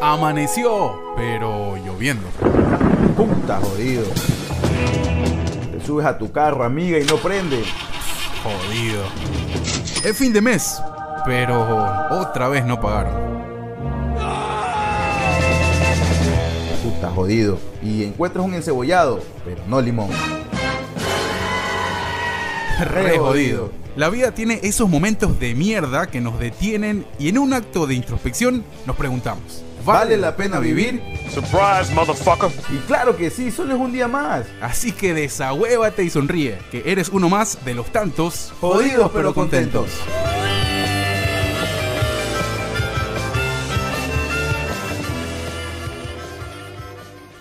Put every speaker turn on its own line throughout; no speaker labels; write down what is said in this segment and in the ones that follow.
Amaneció, pero lloviendo.
Puta jodido. Te subes a tu carro, amiga, y no prende.
Jodido. Es fin de mes, pero otra vez no pagaron.
Puta jodido. Y encuentras un encebollado, pero no limón.
Re jodido. La vida tiene esos momentos de mierda que nos detienen y en un acto de introspección nos preguntamos,
¿Vale la pena vivir?
Surprise, motherfucker.
Y claro que sí, solo es un día más.
Así que desahuévate y sonríe, que eres uno más de los tantos
Jodidos pero contentos.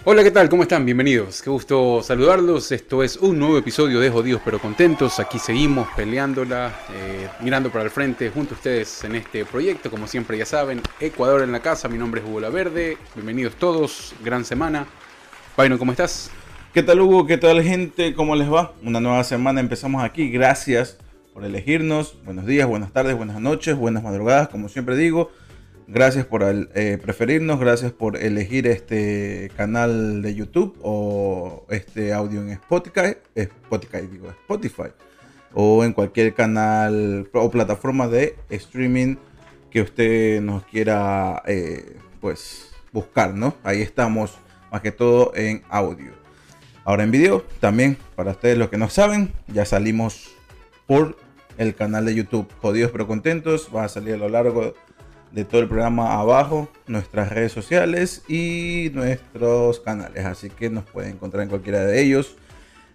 Hola, ¿qué tal? ¿Cómo están? Bienvenidos. Qué gusto saludarlos. Esto es un nuevo episodio de Jodidos pero Contentos. Aquí seguimos peleándola, eh, mirando para el frente junto a ustedes en este proyecto. Como siempre ya saben, Ecuador en la casa. Mi nombre es Hugo La Verde. Bienvenidos todos. Gran semana. Paino, ¿cómo estás?
¿Qué tal Hugo? ¿Qué tal gente? ¿Cómo les va? Una nueva semana empezamos aquí. Gracias por elegirnos. Buenos días, buenas tardes, buenas noches, buenas madrugadas, como siempre digo. Gracias por eh, preferirnos, gracias por elegir este canal de YouTube o este audio en Spotify, Spotify digo, Spotify o en cualquier canal o plataforma de streaming que usted nos quiera eh, pues buscar, ¿no? Ahí estamos más que todo en audio. Ahora en video también para ustedes los que no saben, ya salimos por el canal de YouTube Jodidos pero contentos, va a salir a lo largo de todo el programa abajo, nuestras redes sociales y nuestros canales. Así que nos pueden encontrar en cualquiera de ellos.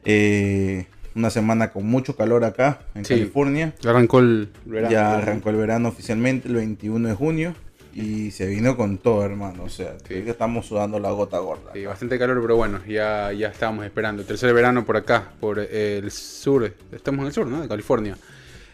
Eh, una semana con mucho calor acá en
Sí.
California.
Ya arrancó el verano.
Ya arrancó el verano oficialmente el 21 de junio y se vino con todo, hermano. O sea,
Sí.
que estamos sudando la gota gorda.
Sí, bastante calor, pero bueno, ya, ya estábamos esperando. Tercer verano por acá, por el sur. Estamos en el sur, ¿no? De California.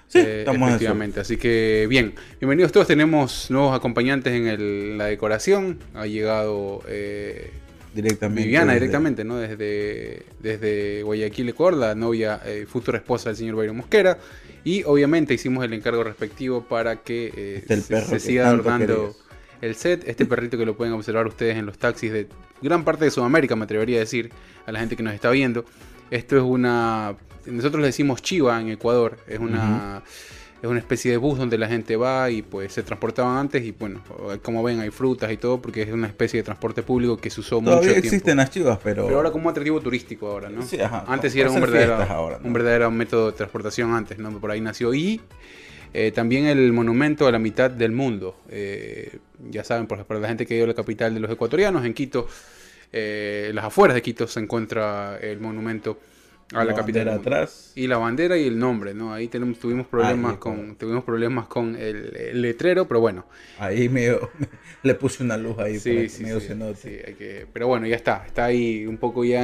Sí,
Eh,
estamos en
efectivamente. Así que bien, bienvenidos todos. Tenemos nuevos acompañantes en el- la decoración. Ha llegado eh,
Directamente.
Viviana
desde-
directamente, ¿no? Desde, desde Guayaquil, Ecuador, la novia, eh, futura esposa del señor Byron Mosquera. Y obviamente hicimos el encargo respectivo para que eh,
Este
se, se siga adornando el set. Este perrito que lo pueden observar ustedes en los taxis de gran parte de Sudamérica, me atrevería a decir, a la gente que nos está viendo. Esto es una. Nosotros le decimos chiva en Ecuador. Es una. Es una especie de bus donde la gente va y pues se transportaban antes y bueno, como ven hay frutas y todo porque es una especie de transporte público que se usó mucho
Todavía
tiempo.
existen las chivas, pero.
Pero ahora como atractivo turístico ahora, ¿no?
Sí, ajá,
Antes sí era un verdadero,
fiestas ahora, ¿no?
un verdadero método de transportación antes, ¿no? Por ahí nació. Y eh, también el monumento a la mitad del mundo. Eh, ya saben, por, para la gente que a la capital de los ecuatorianos, en Quito, eh, las afueras de Quito se encuentra el monumento a la,
La
capital
atrás.
Y la bandera y el nombre, ¿no? Ahí tenemos, tuvimos problemas
Ahí,
con tuvimos problemas con el, el letrero, pero bueno,
Ahí medio, le puse una luz ahí para
Sí,
que
sí,
medio
sí,
se note.
sí, hay que- pero bueno, ya está, está ahí un poco ya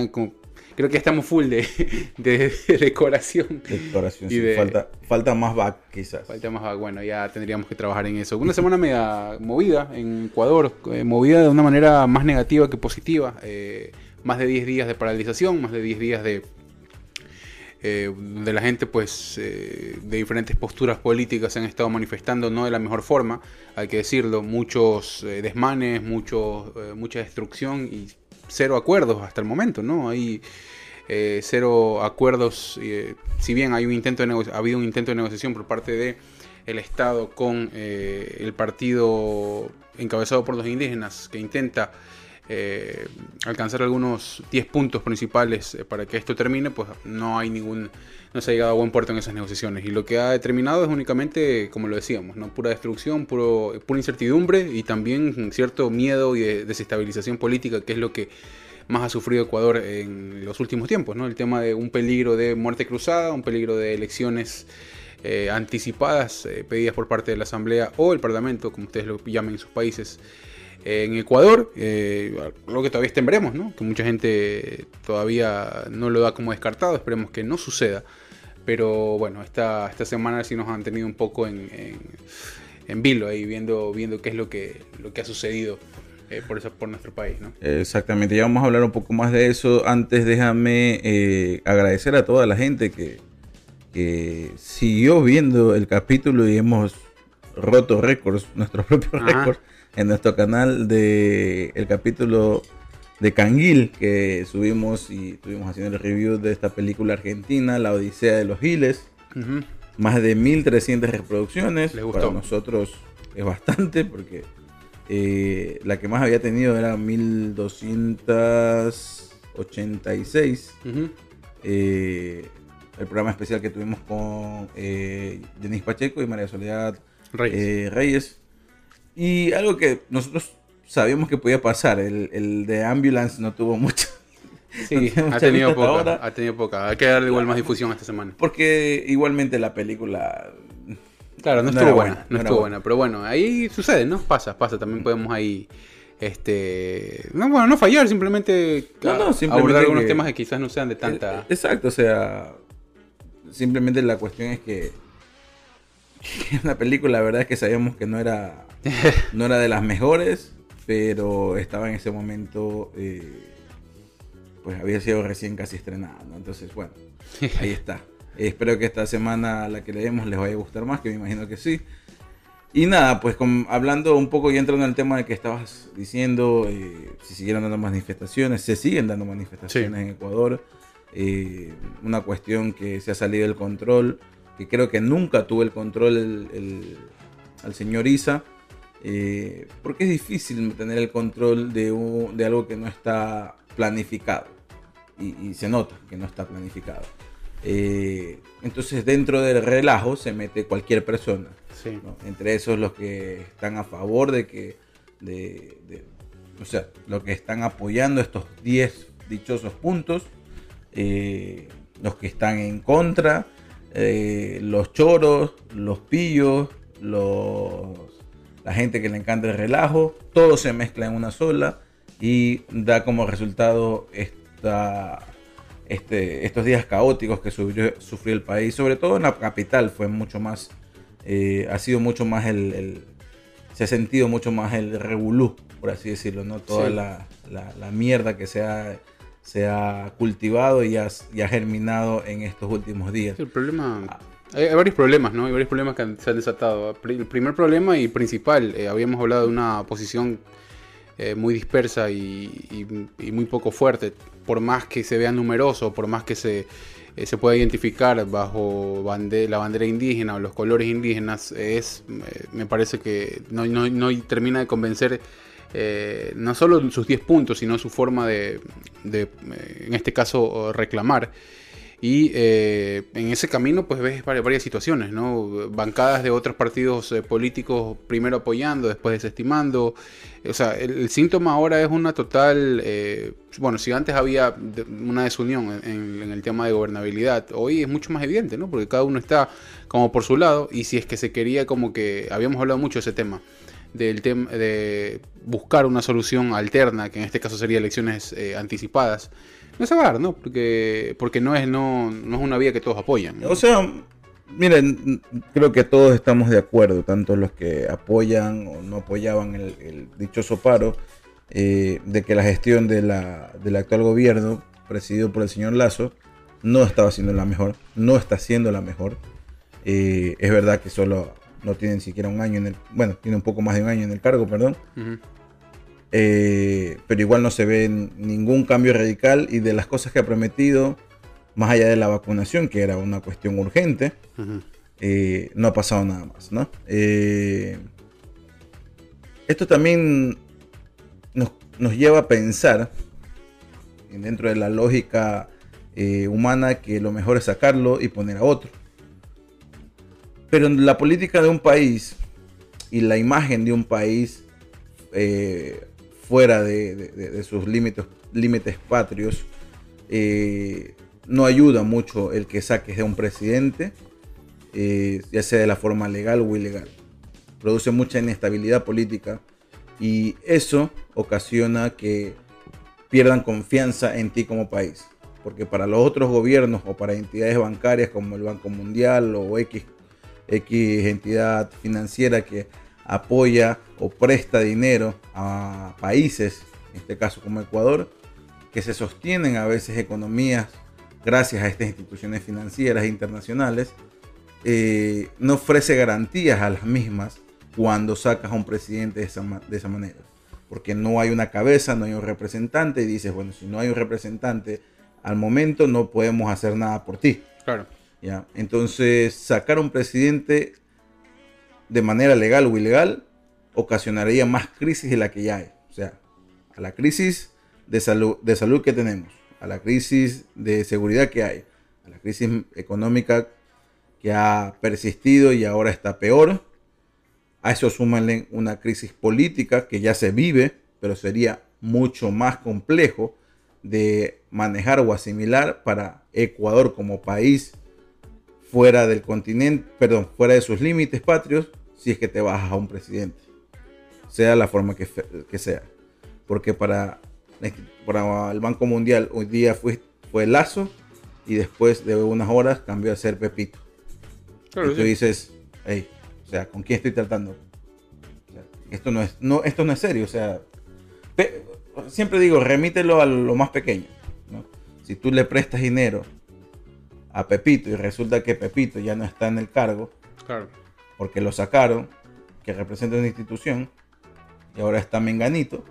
creo que ya estamos full de, de- de decoración.
Decoración,
Y
sí,
de-
falta, falta más back quizás.
Falta más, ah, bueno, ya tendríamos que trabajar en eso. Una semana media movida en Ecuador, eh, movida de una manera más negativa que positiva. eh, más de 10 días de paralización, más de 10 días de eh, donde la gente pues eh, de diferentes posturas políticas se han estado manifestando no de la mejor forma, hay que decirlo, muchos eh, desmanes, muchos, eh, mucha destrucción y cero acuerdos hasta el momento, ¿no? Hay eh, cero acuerdos, si bien hay un intento de ha habido un intento de negociación por parte de el Estado con el partido encabezado por los indígenas que intenta eh, alcanzar algunos 10 puntos principales eh, para que esto termine, pues no hay ningún, no se ha llegado a buen puerto en esas negociaciones. Y lo que ha determinado es únicamente, como lo decíamos, ¿no? pura destrucción, puro, pura incertidumbre y también cierto miedo y de- desestabilización política, que es lo que más ha sufrido Ecuador en los últimos tiempos, ¿no? El tema de un peligro de muerte cruzada, un peligro de elecciones eh, anticipadas pedidas por parte de la Asamblea o el Parlamento, como ustedes lo llamen en sus países. En Ecuador, eh, lo que todavía está en veremos, ¿no? Que mucha gente todavía no lo da como descartado, esperemos que no suceda. Pero bueno, esta, esta semana sí nos han tenido un poco en, en, en vilo ahí, viendo, viendo qué es lo que, lo que ha sucedido eh, por, eso, por nuestro país, ¿no?
Exactamente, ya vamos a hablar un poco más de eso. Antes déjame eh, agradecer a toda la gente que, que siguió viendo el capítulo y hemos roto récords, nuestros propios récords, en nuestro canal de el capítulo de Canguil que subimos y estuvimos haciendo el review de esta película argentina, La Odisea de los Giles. Más de 1300 reproducciones.
Gustó.
Para nosotros es bastante porque eh, la que más había tenido era 1286.
Ujú.
Eh, el programa especial que tuvimos con eh, Denis Pacheco y María Soledad
Reyes.
eh, Reyes. Y algo que nosotros sabíamos que podía pasar, el, el de Ambulance no tuvo mucho.
sí,
no
ha tenido poca.
ahora.
Ha tenido poca. Hay que darle igual más difusión esta semana.
Porque igualmente la película...
Claro, no estuvo buena,
buena,
no estuvo
buena.
buena, pero bueno, ahí sucede, ¿no? Pasa, pasa, también podemos ahí, este, no, bueno, no fallar, simplemente,
No, no,
a-
simplemente
abordar algunos
que-
temas que quizás no sean de tanta...
Eh, Exacto, o sea, simplemente la cuestión es que la película, la verdad es que sabíamos que no era, no era de las mejores, pero estaba en ese momento, eh, pues había sido recién casi estrenada, ¿no? Entonces, bueno, ahí está. Espero que esta semana la que leemos les vaya a gustar más, que me imagino que sí. Y nada, pues con- hablando un poco y entrando en el tema de que estabas diciendo, eh, si siguieron dando manifestaciones, se siguen dando manifestaciones en Ecuador. eh, una cuestión que se ha salido del control, que creo que nunca tuvo el control el, el- al señor Isa, eh, porque es difícil tener el control de, un- de algo que no está planificado. Y, y se nota que no está planificado. Eh, entonces dentro del relajo se mete cualquier persona.
Sí.
¿no? Entre esos los que están a favor de que, de, de- o sea, los que están apoyando estos 10 dichosos puntos, eh, los que están en contra, los choros, los pillos, los, la gente que le encanta el relajo, todo se mezcla en una sola y da como resultado esta, este, estos días caóticos que sufrió, sufrió el país, sobre todo en la capital fue mucho más, eh, ha sido mucho más el, el- se ha sentido mucho más el revolú, por así decirlo, ¿no? Toda
Sí.
la, la- la mierda que se ha, se ha cultivado y ha, y ha germinado en estos últimos días.
El problema, hay, varios problemas, ¿no? Hay varios problemas que se han desatado. El primer problema y principal, eh, habíamos hablado de una posición eh, muy dispersa y, muy poco fuerte, por más que se vea numeroso, por más que se, eh, se pueda identificar bajo la bandera indígena o los colores indígenas, es, me parece que no, no- termina de convencer eh, no solo sus 10 puntos, sino su forma de, de, en este caso, reclamar. Y eh, en ese camino pues ves varias, situaciones, ¿no? Bancadas de otros partidos eh, políticos primero apoyando, después desestimando. O sea, el, síntoma ahora es una total... eh, bueno, si antes había una desunión en, en el tema de gobernabilidad, hoy es mucho más evidente, ¿no? Porque cada uno está como por su lado y si es que se quería como que... Habíamos hablado mucho de ese tema del tema de buscar una solución alterna, que en este caso sería elecciones eh, anticipadas, no se va a dar, ¿no? Porque, porque no, es, no, no es una vía que todos apoyan. ¿no?
O sea, miren, creo que todos estamos de acuerdo, tanto los que apoyan o no apoyaban el, el dichoso paro, eh, de que la gestión de la, del actual gobierno, presidido por el señor Lazo, no estaba siendo la mejor, no está siendo la mejor. Eh, es verdad que solo no tiene ni siquiera un año en el, bueno, tiene un poco más de un año en el cargo, perdón.
Ujú.
Eh, pero igual no se ve ningún cambio radical y de las cosas que ha prometido, más allá de la vacunación, que era una cuestión urgente, eh, no ha pasado nada más, ¿no? Eh, esto también nos, nos lleva a pensar, dentro de la lógica humana, que lo mejor es sacarlo y poner a otro. Pero en la política de un país y la imagen de un país eh, fuera de, de- de- sus límites, límites patrios, eh, no ayuda mucho el que saques de un presidente, eh, ya sea de la forma legal o ilegal. Produce mucha inestabilidad política y eso ocasiona que pierdan confianza en ti como país. Porque para los otros gobiernos o para entidades bancarias como el Banco Mundial o X, X entidad financiera que apoya o presta dinero a países, en este caso como Ecuador, que se sostienen a veces economías gracias a estas instituciones financieras internacionales, eh, no ofrece garantías a las mismas cuando sacas a un presidente de esa, de esa manera. Porque no hay una cabeza, no hay un representante y dices, bueno, si no hay un representante al momento no podemos hacer nada por ti.
Claro.
¿ya? Entonces, sacar un presidente de manera legal o ilegal ocasionaría más crisis de la que ya hay. O sea, a la crisis de salud, de salud que tenemos, a la crisis de seguridad que hay, a la crisis económica que ha persistido y ahora está peor. A eso súmale una crisis política que ya se vive, pero sería mucho más complejo de manejar o asimilar para Ecuador como país fuera del continente, perdón, fuera de sus límites patrios, si es que te bajas a un presidente, sea la forma que, que sea. Porque para, para el Banco Mundial hoy día fue, fue Lazo y después de unas horas cambió a ser Pepito.
Claro,
y tú
sí.
dices, hey, o sea, ¿con quién estoy tratando? O sea, esto, no es, no, esto no es serio, o sea, siempre digo, remítelo a lo más pequeño. ¿no? Si tú le prestas dinero a Pepito y resulta que Pepito ya no está en el cargo
Claro.
Porque lo sacaron, que representa una institución, y ahora está Menganito,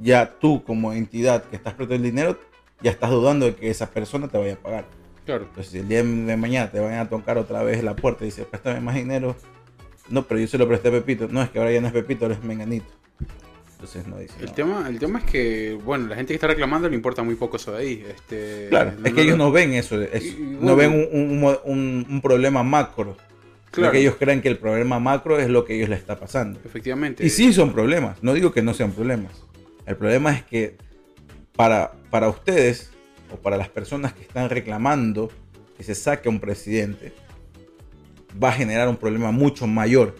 ya tú como entidad que estás prestando el dinero, ya estás dudando de que esa persona te vaya a pagar.
Claro.
Entonces, si el día de mañana te van a tocar otra vez la puerta y dice, préstame más dinero. No, pero yo se lo presté a Pepito. No, es que ahora ya no es Pepito, ahora es Menganito. Entonces no dice.
El
no.
tema, el tema es que, bueno, la gente que está reclamando le importa muy poco eso de ahí. Este,
Claro, es que ellos no ven eso. es-
Y- y
no
bueno.
ven un- un- un- un problema macro.
Claro.
Porque ellos creen que el problema macro es lo que a ellos les está pasando.
Efectivamente.
Y sí son problemas. No digo que no sean problemas. El problema es que para, para ustedes o para las personas que están reclamando que se saque a un presidente, va a generar un problema mucho mayor,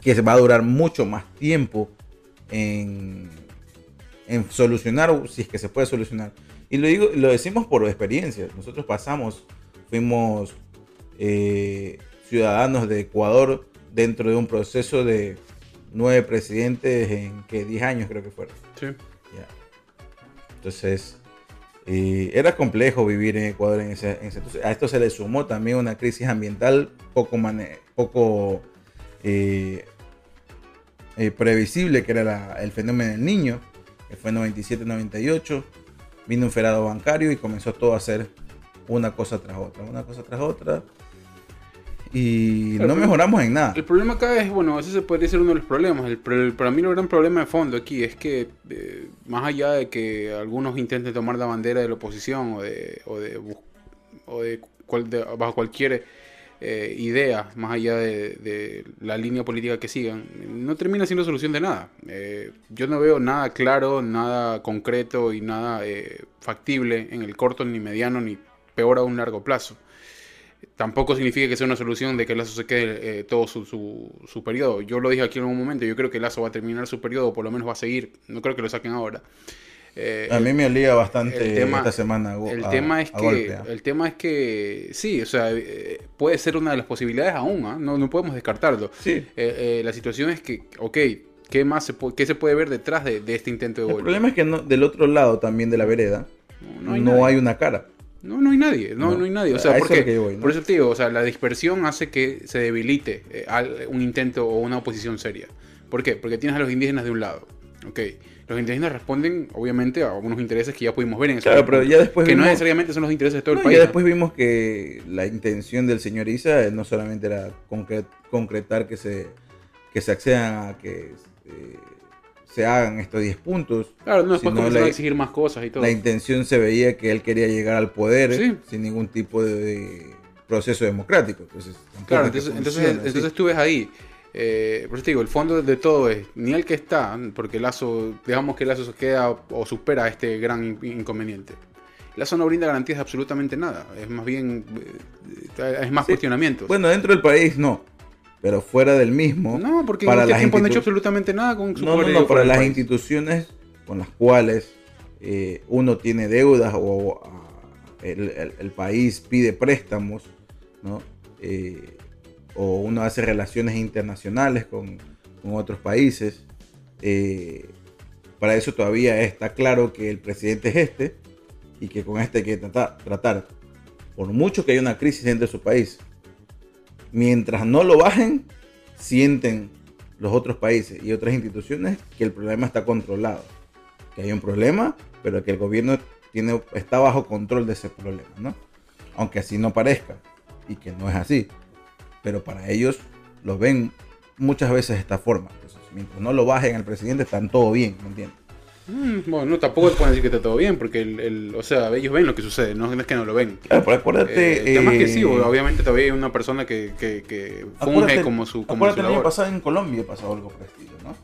que se va a durar mucho más tiempo en, en solucionar, si es que se puede solucionar. Y lo, digo, lo decimos por experiencia. Nosotros pasamos, fuimos eh, ciudadanos de Ecuador dentro de un proceso de nueve presidentes en que 10 años creo que fueron.
Sí.
Entonces, eh, era complejo vivir en Ecuador en ese, en ese- entonces, A esto se le sumó también una crisis ambiental poco, mane- poco eh, eh, previsible, que era la- el fenómeno del niño, que fue en 97-98. Vino un ferado bancario y comenzó todo a ser una cosa tras otra, una cosa tras otra. Y no mejoramos en nada.
El problema acá es, bueno, ese se podría ser uno de los problemas. El, para mí el gran problema de fondo aquí es que, eh, más allá de que algunos intenten tomar la bandera de la oposición o de, o de, o de cual- de- bajo cualquier eh, idea, más allá de, de la línea política que sigan, no termina siendo solución de nada. Eh, yo no veo nada claro, nada concreto y nada eh, factible en el corto, ni mediano, ni peor a un largo plazo. Tampoco significa que sea una solución de que Lazo se quede eh, todo su, su, su periodo. Yo lo dije aquí en algún momento, yo creo que Lazo va a terminar su periodo, o por lo menos va a seguir. No creo que lo saquen ahora. Eh,
A mí me olía bastante
el tema-
esta semana.
el
a-
tema es que
golpe, ¿ah?
el tema es que sí, o sea, eh, puede ser una de las posibilidades aún, ¿ah? no, no podemos descartarlo.
Sí.
Eh, eh, la situación es que, ok, ¿qué más se, qué se puede ver detrás de, de este intento de
El
golpe?
problema es que no- del otro lado también de la vereda
No, no
no
hay
una cara.
No, no hay nadie, no,
No.
no hay nadie. O sea, porque, por eso te digo, o sea, la dispersión hace que se debilite eh, al- un intento o una oposición seria. ¿Por qué? Porque tienes a los indígenas de un lado. Ok, los indígenas responden, obviamente, a algunos intereses que ya pudimos ver en ese
Claro, pero ya después
Que no necesariamente son los intereses de todo el país.
ya después vimos que la intención del señor Isa eh, no solamente era concre- concretar que se, que se accedan a que eh, se hagan estos 10 puntos.
Claro, no, después comenzaron a exigir más cosas y todo.
La intención se veía que él quería llegar al poder
Sí.
sin ningún tipo de, proceso democrático. Entonces,
Claro, entonces, entonces, tú ves ahí. eh, por eso te digo, el fondo de todo es ni el que está, porque Lazo, digamos que Lazo se queda o supera este gran in- inconveniente. Lazo no brinda garantías de absolutamente nada, es más bien, eh, es más
Sí.
cuestionamientos.
Bueno, dentro del país no, pero fuera del mismo.
no, porque
para
en este
las
tiempo no han hecho absolutamente nada con su
No, no, no, para las
país.
instituciones con las cuales eh, uno tiene deudas o ah, el, el- el país pide préstamos, ¿no? Eh, o uno hace relaciones internacionales con, con otros países. eh, para eso todavía está claro que el presidente es este y que con este hay que tratar, tratar. Por mucho que haya una crisis dentro de su país, mientras no lo bajen, sienten los otros países y otras instituciones que el problema está controlado. Que hay un problema, pero que el gobierno tiene, está bajo control de ese problema, ¿no? Aunque así no parezca, y que no es así. Pero para ellos lo ven muchas veces de esta forma. Entonces, mientras no lo bajen al presidente, están todo bien, ¿me entiendes?
Mm, bueno, no, tampoco pueden decir que está todo bien, porque el, el- o sea, ellos ven lo que sucede, no es que no lo ven.
Claro, pero acuérdate.
Eh, además que sí,
eh,
obviamente todavía hay una persona que, que, que funge
acuérdate-
como su, como
acuérdate
su
el año
labor.
pasado en Colombia pasó algo por el estilo, ¿no?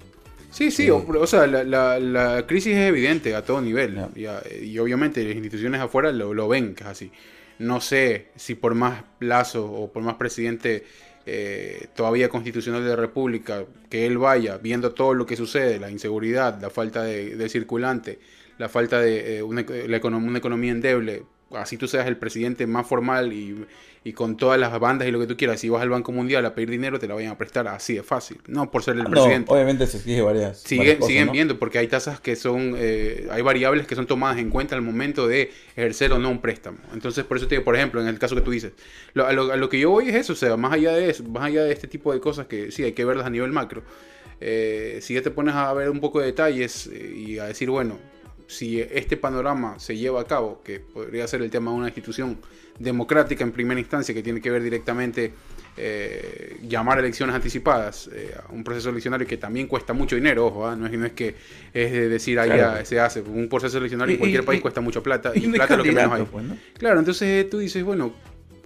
Sí, sí,
Sí.
O, o sea, la, la, la crisis es evidente a todo nivel y, a- y obviamente las instituciones afuera lo, lo ven que es así. No sé si por más plazo o por más presidente eh, todavía constitucional de la República que él vaya viendo todo lo que sucede, la inseguridad, la falta de, circulante, la falta de eh, una, la una economía endeble, así tú seas el presidente más formal y, y con todas las bandas y lo que tú quieras, si vas al Banco Mundial a pedir dinero te la vayan a prestar así de fácil, no por ser el
No,
presidente.
obviamente se exige varias.
Siguen,
varias cosas,
siguen
¿no?
viendo porque hay tasas que son, eh, hay variables que son tomadas en cuenta al momento de ejercer o no un préstamo. Entonces, por eso te digo, por ejemplo, en el caso que tú dices, lo- a, lo, a lo que yo voy es eso, o sea, más allá de eso, más allá de este tipo de cosas que sí hay que verlas a nivel macro, eh, si ya te pones a ver un poco de detalles eh, y a decir, bueno, si este panorama se lleva a cabo, que podría ser el tema de una institución democrática en primera instancia, que tiene que ver directamente eh, llamar a elecciones anticipadas, eh, a un proceso eleccionario que también cuesta mucho dinero, ojo, ¿ah? no, es, no es que es de decir, ah,
Claro.
se hace, un proceso eleccionario
Y-
en cualquier
y-
país
y-
cuesta mucho plata,
Y
plata es lo que menos hay.
pues, ¿no?
Claro, entonces tú dices, bueno,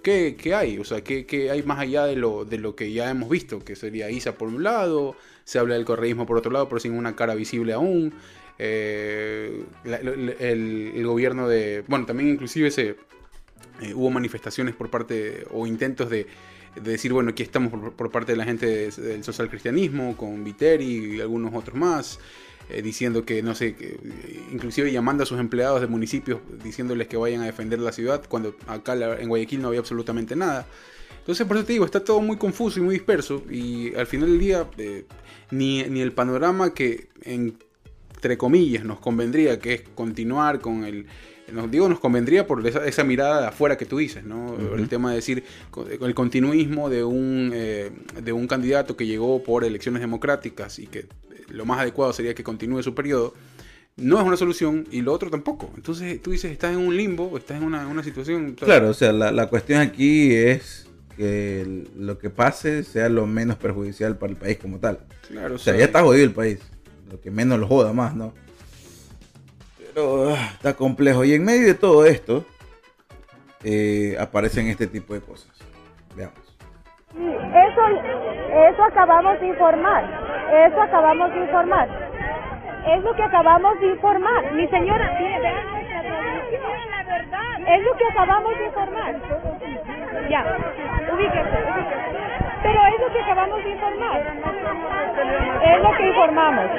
¿qué, qué hay? O sea, ¿qué, qué hay más allá de lo, de lo que ya hemos visto? Que sería ISA por un lado, se habla del correísmo por otro lado, pero sin una cara visible aún. Eh, el, gobierno de... Bueno, también inclusive se, eh, hubo manifestaciones por parte o intentos de, de decir, bueno, aquí estamos por, parte de la gente de- del social cristianismo, con Viteri y algunos otros más, eh, diciendo que, no sé, que, inclusive llamando a sus empleados de municipios, diciéndoles que vayan a defender la ciudad, cuando acá la- en Guayaquil no había absolutamente nada. Entonces, por eso te digo, está todo muy confuso y muy disperso, y al final del día, ni, ni el panorama que, entre comillas, nos convendría, que es continuar con el, nos digo nos convendría por esa, esa mirada de afuera que tú dices, ¿no? El tema de decir co- el continuismo de un eh, de un candidato que llegó por elecciones democráticas y que eh, lo más adecuado sería que continúe su periodo. No es una solución y lo otro tampoco. Entonces tú dices, estás en un limbo, estás en una, una situación...
Claro, o sea, la, la cuestión aquí es que lo que pase sea lo menos perjudicial para el país como tal.
Claro,
O sea, ya está jodido el país. Lo que menos lo joda más, ¿no? Pero ah, está complejo. Y en medio de todo esto, eh, aparecen este tipo de cosas. Veamos.
Eso, eso acabamos de informar. Eso acabamos de informar. Es lo que acabamos de informar. Mi señora. Es lo que acabamos de informar. Ya, ubíquese, ubíquese. Pero es lo que acabamos de informar. Es lo que informamos.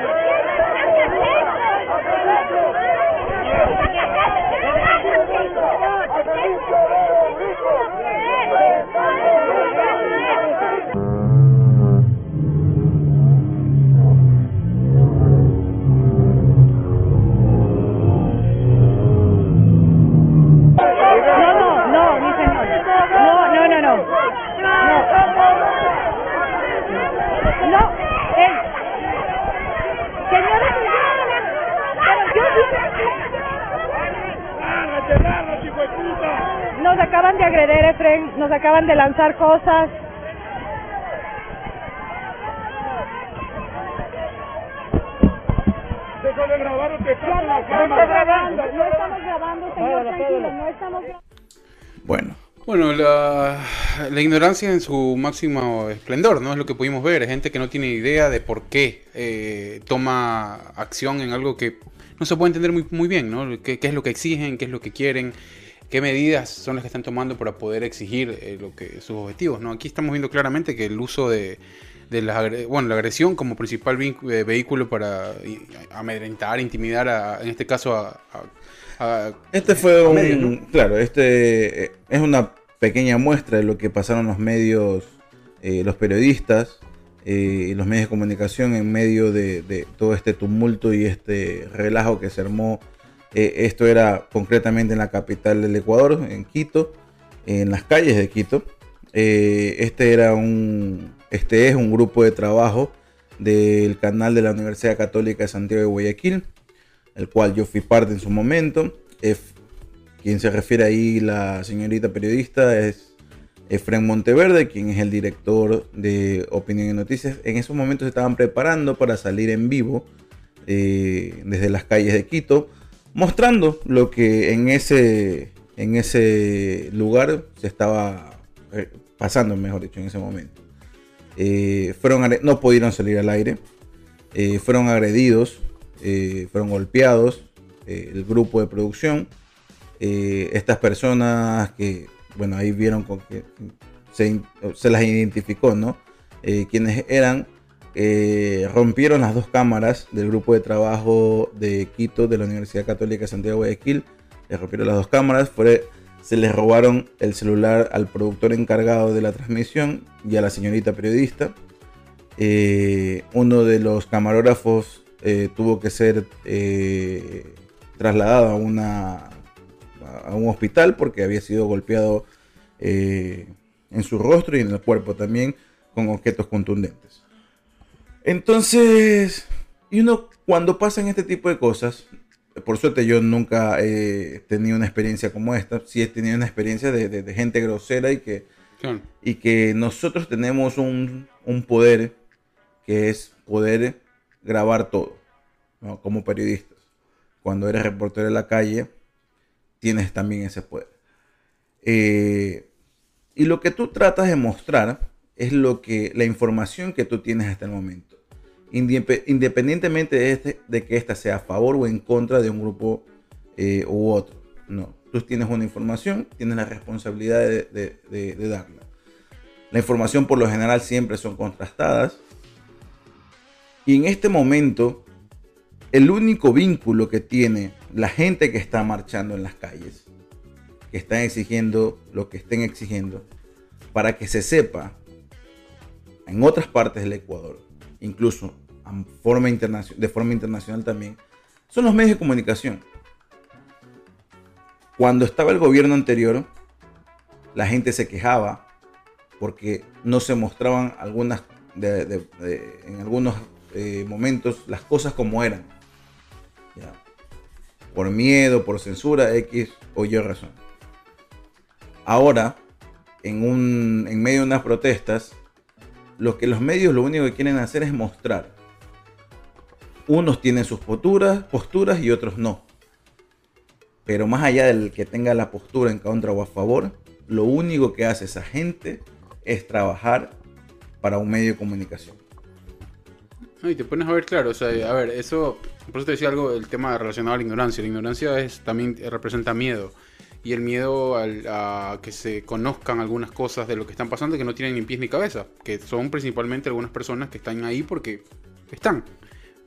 Nos acaban de lanzar cosas. No estamos grabando, no estamos grabando, señor, tranquilo, no estamos grabando.
Bueno,
Bueno, la, la ignorancia en su máximo esplendor, ¿no? Es lo que pudimos ver. Gente que no tiene idea de por qué eh, toma acción en algo que no se puede entender muy, muy bien, ¿no? ¿Qué, qué es lo que exigen? ¿Qué es lo que quieren? ¿Qué medidas son las que están tomando para poder exigir eh, lo que, sus objetivos, ¿no? Aquí estamos viendo claramente que el uso de, de la, bueno, la agresión como principal eh, vehículo para i- amedrentar, intimidar, a, en este caso a- a- a
este fue un.
medios, ¿no?
Claro, este eh, es una pequeña muestra de lo que pasaron los medios, eh, los periodistas eh, y los medios de comunicación en medio de, de todo este tumulto y este relajo que se armó. Eh, esto era concretamente en la capital del Ecuador, en Quito, en las calles de Quito. Eh, este era un, este es un grupo de trabajo del canal de la Universidad Católica de Santiago de Guayaquil, el cual yo fui parte en su momento. Ef- quien se refiere ahí la señorita periodista es Efraín Monteverde, quien es el director de Opinión y Noticias. En esos momentos se estaban preparando para salir en vivo eh, desde las calles de Quito, mostrando lo que en ese, en ese lugar se estaba eh, pasando, mejor dicho, en ese momento. Eh, fueron no pudieron salir al aire, eh, fueron agredidos, fueron golpeados el grupo de producción. Estas personas que, bueno, ahí vieron con que se, se las identificó, ¿no? Quienes eran, eh, rompieron las dos cámaras del grupo de trabajo de Quito de la Universidad Católica de Santiago de Guayaquil. Les rompieron las dos cámaras, se les robaron el celular al productor encargado de la transmisión y a la señorita periodista. Eh, uno de los camarógrafos eh, tuvo que ser eh, trasladado a, un hospital porque había sido golpeado en su rostro y en el cuerpo también con objetos contundentes. Entonces, y uno cuando pasan este tipo de cosas, por suerte yo nunca he tenido una experiencia como esta, sí he tenido una experiencia de, de- de gente grosera y que,
Claro.
y que nosotros tenemos un, un poder que es poder grabar todo, ¿no? como periodistas. Cuando eres reportero de la calle, tienes también ese poder. Eh, y lo que tú tratas de mostrar es lo que la información que tú tienes hasta el momento. Independientemente de, este- que ésta sea a favor o en contra de un grupo eh, u otro. No. Tú tienes una información, tienes la responsabilidad de darla. La información por lo general siempre son contrastadas. Y en este momento, el único vínculo que tiene la gente que está marchando en las calles, que están exigiendo lo que estén exigiendo, para que se sepa en otras partes del Ecuador, incluso forma de forma internacional también, son los medios de comunicación. Cuando estaba el gobierno anterior, la gente se quejaba porque no se mostraban algunas en algunos eh, momentos las cosas como eran. Por miedo, por censura, X o Y razón. Ahora, en medio de unas protestas, lo que los medios lo único que quieren hacer es mostrar. Unos tienen sus posturas, posturas y otros no. Pero más allá del que tenga la postura en contra o a favor, lo único que hace esa gente es trabajar para un medio de comunicación.
Y te pones a ver, claro, o sea, a ver, eso, por eso te decía algo, el tema relacionado a la ignorancia. La ignorancia es también representa miedo. Y el miedo al- a que se conozcan algunas cosas de lo que están pasando que no tienen ni pies ni cabeza. Que son principalmente algunas personas que están ahí porque están.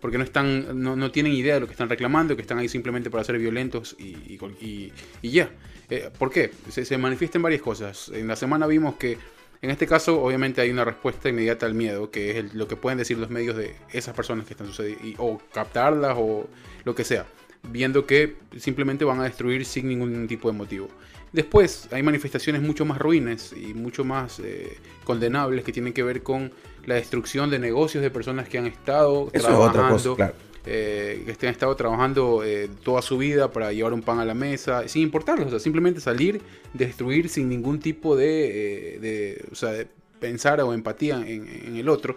Porque no están, no, no tienen idea de lo que están reclamando, que están ahí simplemente para ser violentos y, y, y- y ya. Eh, ¿Por qué? Se, se manifiestan varias cosas. En la semana vimos que en este caso, obviamente, hay una respuesta inmediata al miedo, que es el- lo que pueden decir los medios de esas personas que están sucediendo, o captarlas o lo que sea, viendo que simplemente van a destruir sin ningún tipo de motivo. Después, hay manifestaciones mucho más ruines y mucho más eh, condenables que tienen que ver con la destrucción de negocios de personas que han estado
Eso es otra cosa,
trabajando
claro.
eh, que han estado trabajando eh, toda su vida para llevar un pan a la mesa, sin importarlos, o sea, simplemente salir, destruir sin ningún tipo de, eh, de, o sea, de pensar o empatía en, en el otro,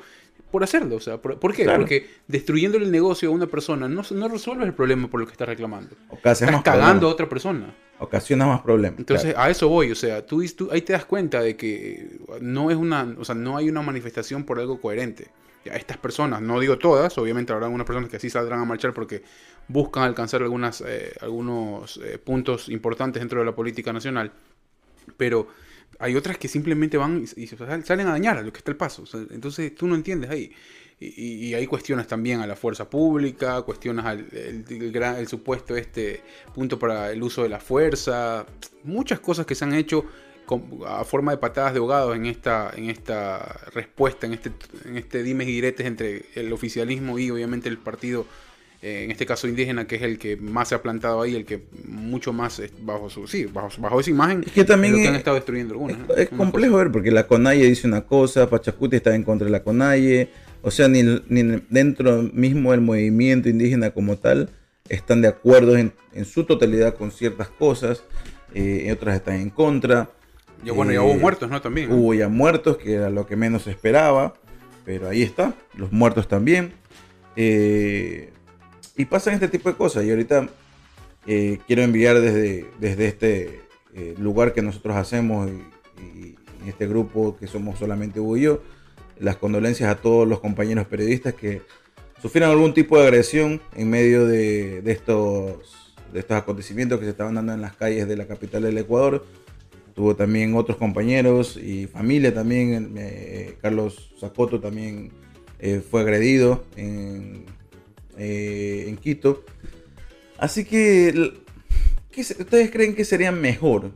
por hacerlo, o sea, ¿por, por qué?
Claro.
Porque destruyendo el negocio a una persona no, no resuelves el problema por lo que estás reclamando.
Ocasiona
Estás cagando a
problemas.
otra persona.
Ocasiona más problemas.
Entonces,
claro.
a eso voy, o sea, tú, tú ahí te das cuenta de que no es una, o sea, no hay una manifestación por algo coherente. Ya, estas personas, no digo todas, obviamente habrá algunas personas que sí saldrán a marchar porque buscan alcanzar algunas, eh, algunos eh, puntos importantes dentro de la política nacional, pero hay otras que simplemente van y, y sal- salen a dañar a lo que está el paso. entonces tú no entiendes ahí. Y, y- ahí cuestionas también a la fuerza pública, cuestionas al el, supuesto este punto para el uso de la fuerza, muchas cosas que se han hecho a forma de patadas de ahogados en esta, en esta respuesta, en este, en este dimes y diretes entre el oficialismo y obviamente el partido eh, en este caso indígena, que es el que más se ha plantado ahí, el que mucho más bajo su, sí, bajo, bajo esa imagen,
Es que también
es lo que
es-
han estado destruyendo algunas.
Es, complejo ver porque la CONAIE dice una cosa, Pachacuti está en contra de la CONAIE, o sea, ni, ni dentro mismo del movimiento indígena como tal están de acuerdo en, en su totalidad con ciertas cosas, eh, otras están en contra.
Ya, bueno, ya
Eh,
hubo muertos, ¿no? También. ¿no?
Hubo ya muertos, que era lo que menos esperaba, pero ahí está, los muertos también. Eh, y pasan este tipo de cosas. Y ahorita eh, quiero enviar desde, desde este eh, lugar que nosotros hacemos y, este grupo que somos solamente Hugo y yo, las condolencias a todos los compañeros periodistas que sufrieron algún tipo de agresión en medio de, estos, de estos acontecimientos que se estaban dando en las calles de la capital del Ecuador. Tuvo también otros compañeros y familia también. eh, Carlos Zacoto también fue agredido en, eh, en Quito. Así que, ¿qué ¿ustedes creen que sería mejor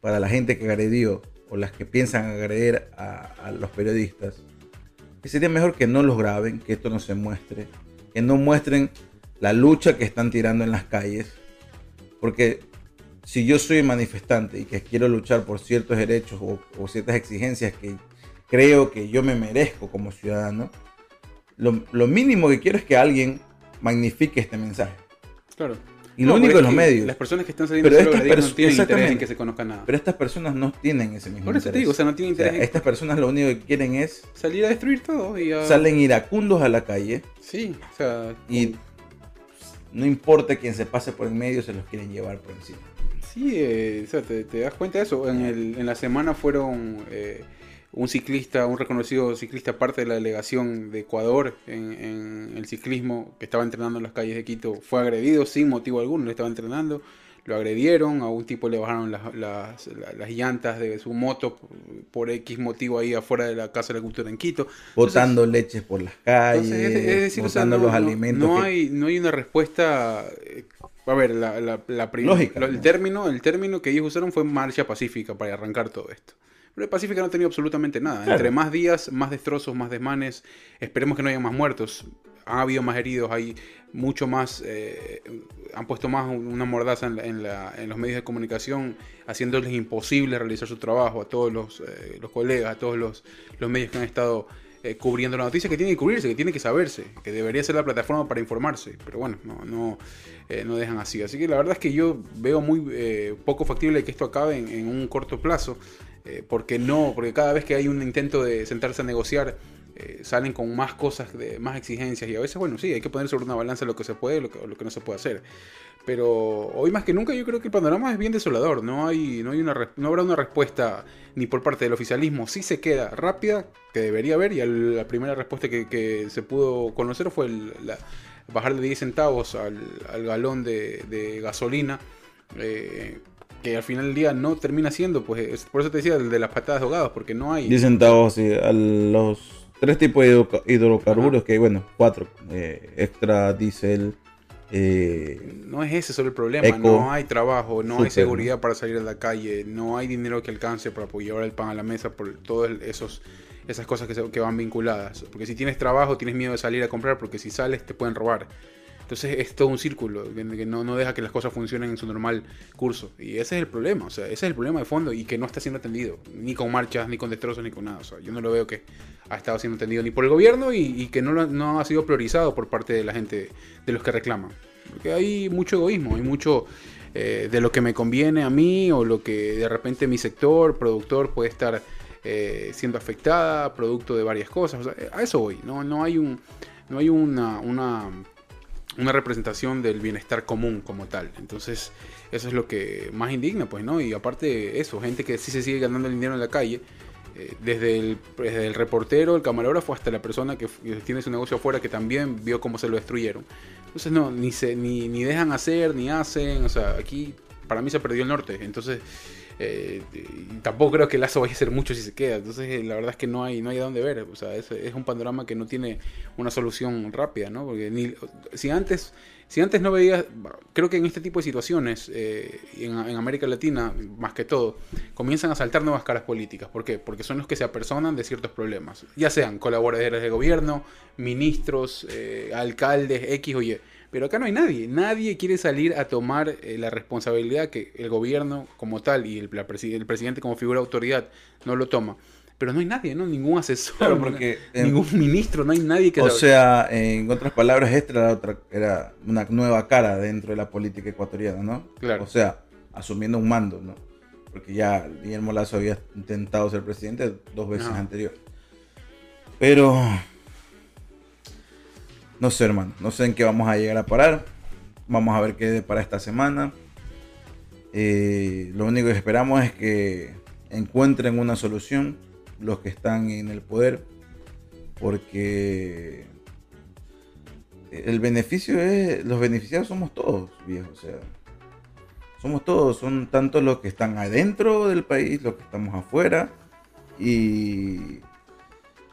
para la gente que agredió o las que piensan agredir a, a los periodistas? Que sería mejor que no los graben, que esto no se muestre, que no muestren la lucha que están tirando en las calles. Porque si yo soy manifestante y que quiero luchar por ciertos derechos o, o ciertas exigencias que creo que yo me merezco como ciudadano, lo, lo mínimo que quiero es que alguien magnifique este mensaje.
Claro.
Y lo
No,
único
es
los medios.
Las personas que están saliendo
Pero estas
no tienen interés en que se conozca nada.
Pero estas personas no tienen ese mismo
Por eso te
interés.
digo, o sea, no tienen
O sea,
interés en
estas personas lo único que quieren es
salir a destruir todo y a...
salen iracundos a la calle
Sí, o sea...
y
con-
no importa quién se pase por en medio, se los quieren llevar por encima.
Sí, eh, o sea, te, te das cuenta de eso. En, el- en la semana fueron eh, un ciclista, un reconocido ciclista, parte de la delegación de Ecuador en, en el ciclismo, que estaba entrenando en las calles de Quito, fue agredido sin motivo alguno, le estaba entrenando. Lo agredieron, a un tipo le bajaron las, las- la- las llantas de su moto por, X motivo ahí afuera de la Casa de la Cultura en Quito.
Botando leches por las calles,
Entonces, es, es decir, o sea,
botando
no,
los
no-
alimentos.
No,
que-
hay, no hay una respuesta. eh, A ver, la, la, la
Lógica,
el,
¿no?
término, el término que ellos usaron fue marcha pacífica para arrancar todo esto. Pero pacífica no ha tenido absolutamente nada.
Claro.
Entre más días, más destrozos, más desmanes. Esperemos que no haya más muertos. Ha habido más heridos, hay mucho más. eh, han puesto más un- una mordaza en, la- en la- en los medios de comunicación, haciéndoles imposible realizar su trabajo a todos los, eh, los colegas, a todos los, los medios que han estado eh, cubriendo la noticia, que tiene que cubrirse, que tiene que saberse, que debería ser la plataforma para informarse. Pero bueno, no, no, eh, no dejan así. Así que la verdad es que yo veo muy eh, poco factible que esto acabe en, en un corto plazo. Eh, porque no, porque cada vez que hay un intento de sentarse a negociar, eh, salen con más cosas, más exigencias y a veces, bueno, sí, hay que poner sobre una balanza lo que se puede y lo que, no se puede hacer. Pero hoy más que nunca yo creo que el panorama es bien desolador, no, hay, no, hay una, no habrá una respuesta ni por parte del oficialismo, sí se queda rápida, que debería haber, y la primera respuesta que, se pudo conocer fue el- la- bajar de 10 centavos al, al galón de, de gasolina. eh, que al final del día no termina siendo, pues es- por eso te decía el de las patadas de ahogados, porque no hay...
10 centavos sí, a los tres tipos de hidroca- hidrocarburos que hay, bueno, cuatro. eh, extra, diésel, eh,
No es ese solo el problema,
Eco.
no hay trabajo, no hay seguridad para salir a la calle, no hay dinero que alcance para poder llevar el pan a la mesa por todas esos esas cosas que, se- que van vinculadas. Porque si tienes trabajo tienes miedo de salir a comprar porque si sales te pueden robar. Entonces es todo un círculo que, no, no deja que las cosas funcionen en su normal curso. Y ese es el problema, o sea, ese es el problema de fondo y que no está siendo atendido, ni con marchas, ni con destrozos, ni con nada. O sea, yo no lo veo que ha estado siendo atendido ni por el gobierno y, que no, no ha sido priorizado por parte de la gente, de los que reclaman. Porque hay mucho egoísmo, hay mucho eh, de lo que me conviene a mí o lo que de repente mi sector, productor, puede estar eh, siendo afectada, producto de varias cosas. O sea, a eso voy, no, no hay, un, no hay una, una representación del bienestar común como tal. Entonces, eso es lo que más indigna, pues, ¿no? Y aparte eso, gente que sí se sigue ganando el dinero en la calle. eh, Desde el, reportero, el camarógrafo, hasta la persona que tiene su negocio afuera que también vio cómo se lo destruyeron. Entonces no, ni, se, ni, ni dejan hacer, ni hacen, o sea, aquí para mí se perdió el norte. Entonces Eh, tampoco creo que Lazo vaya a hacer mucho si se queda. Entonces, eh, la verdad es que no hay, no hay dónde ver. O sea, es, es un panorama que no tiene una solución rápida, ¿no? Porque ni, si antes, si antes no veías, creo que en este tipo de situaciones, eh, en, en América Latina, más que todo, comienzan a saltar nuevas caras políticas. ¿Por qué? Porque son los que se apersonan de ciertos problemas. Ya sean colaboradores de gobierno, ministros, eh, alcaldes, X o Y. Pero acá no hay nadie. Nadie quiere salir a tomar eh, la responsabilidad que el gobierno como tal y el, la el presidente como figura de autoridad no lo toma. Pero no hay nadie, ¿no? Ningún asesor,
Claro, porque,
ningún ministro, no hay nadie que...
O sea, en otras palabras, esta era, otra, era una nueva cara dentro de la política ecuatoriana, ¿no?
Claro.
O sea, asumiendo un mando, ¿no? Porque ya Guillermo Lazo había intentado ser presidente dos veces
Ajá.
anterior. Pero... No sé, hermano. No sé en qué vamos a llegar a parar. Vamos a ver qué para esta semana. Eh, lo único que esperamos es que encuentren una solución los que están en el poder porque el beneficio es, los beneficiados somos todos, viejo, o sea, somos todos, son tanto los que están adentro del país, los que estamos afuera, y,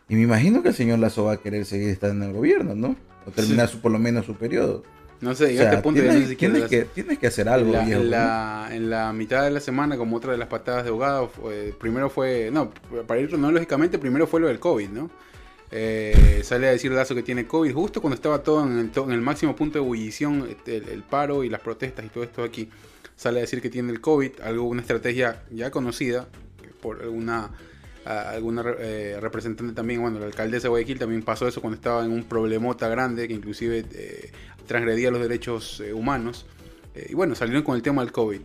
y me imagino que el señor Lazo va a querer seguir estando en el gobierno, ¿no? O terminar su, por lo menos su periodo.
No sé,
O
llega a
sea,
este punto ya no
tienes, tienes que, tienes que hacer algo,
en la,
viejo.
en
¿no?
la- en la mitad de la semana, como otra de las patadas de ahogado, fue- primero fue, no, para ir cronológicamente, primero fue lo del COVID, ¿no? Eh, sale a decir Lazo que tiene COVID justo cuando estaba todo en el, to- en el máximo punto de ebullición, este, el, el paro y las protestas y todo esto aquí. Sale a decir que tiene el COVID, algo, una estrategia ya conocida por alguna, alguna eh, representante también, bueno, la alcaldesa de Guayaquil también pasó eso cuando estaba en un problemota grande que inclusive eh, transgredía los derechos eh, humanos. Y bueno, salieron con el tema del COVID.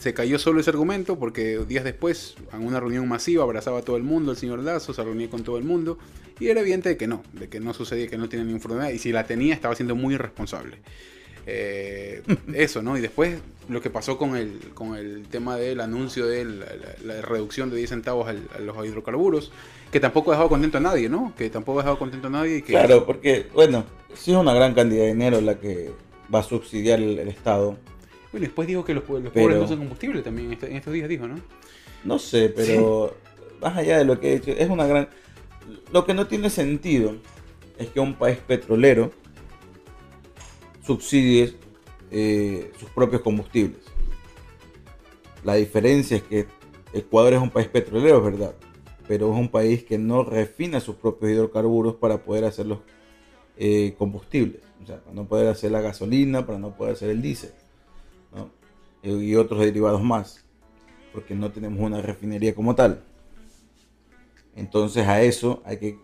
Se cayó solo ese argumento porque días después, en una reunión masiva, abrazaba a todo el mundo el señor Lazo, se reunía con todo el mundo y era evidente de que no, de que no sucedía, que no tenía ninguna enfermedad y si la tenía estaba siendo muy irresponsable. Eh, eso, ¿no? Y después lo que pasó con el, con el tema del anuncio de la, la- la reducción de 10 centavos al- a los hidrocarburos, que tampoco ha dejado contento a nadie, ¿no? Que tampoco ha dejado contento a nadie y que...
Claro, porque, bueno, sí es una gran cantidad de dinero la que va a subsidiar el, el Estado.
Bueno, después dijo que los, los
Pero-
pobres no son combustible también, en en estos días dijo, ¿no?
No sé, pero más allá de lo que he hecho, es una gran... Lo que no tiene sentido es que un país petrolero subsidie eh, sus propios combustibles. La diferencia es que Ecuador es un país petrolero, es verdad, pero es un país que no refina sus propios hidrocarburos para poder hacer los eh, combustibles. O sea, para no poder hacer la gasolina, para no poder hacer el diésel. Y otros derivados más porque no tenemos una refinería como tal. Entonces a eso hay que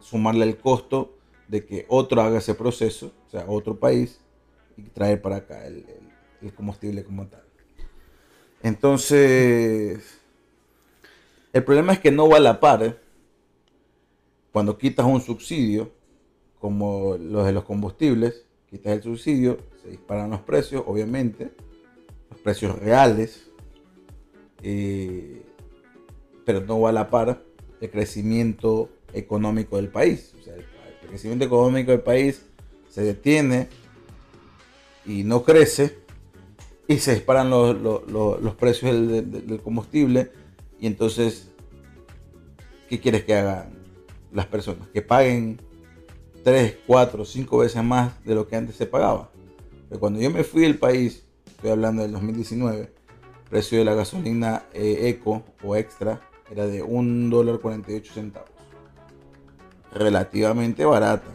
sumarle el costo de que otro haga ese proceso, o sea, otro país, y traer para acá el, combustible como tal. Entonces, el problema es que no va a la par ¿eh? cuando quitas un subsidio, como los de los combustibles, quitas el subsidio, se disparan los precios, obviamente, los precios reales, eh, pero no va a la par el crecimiento económico del país. El crecimiento económico del país se detiene y no crece y se disparan los, los- los- precios del, del- del combustible y entonces, ¿qué quieres que hagan las personas? Que paguen 3, 4, 5 veces más de lo que antes se pagaba. Pero cuando yo me fui del país, estoy hablando del 2019, el precio de la gasolina eh, eco o extra era de 1 dólar 48 centavos. Relativamente barata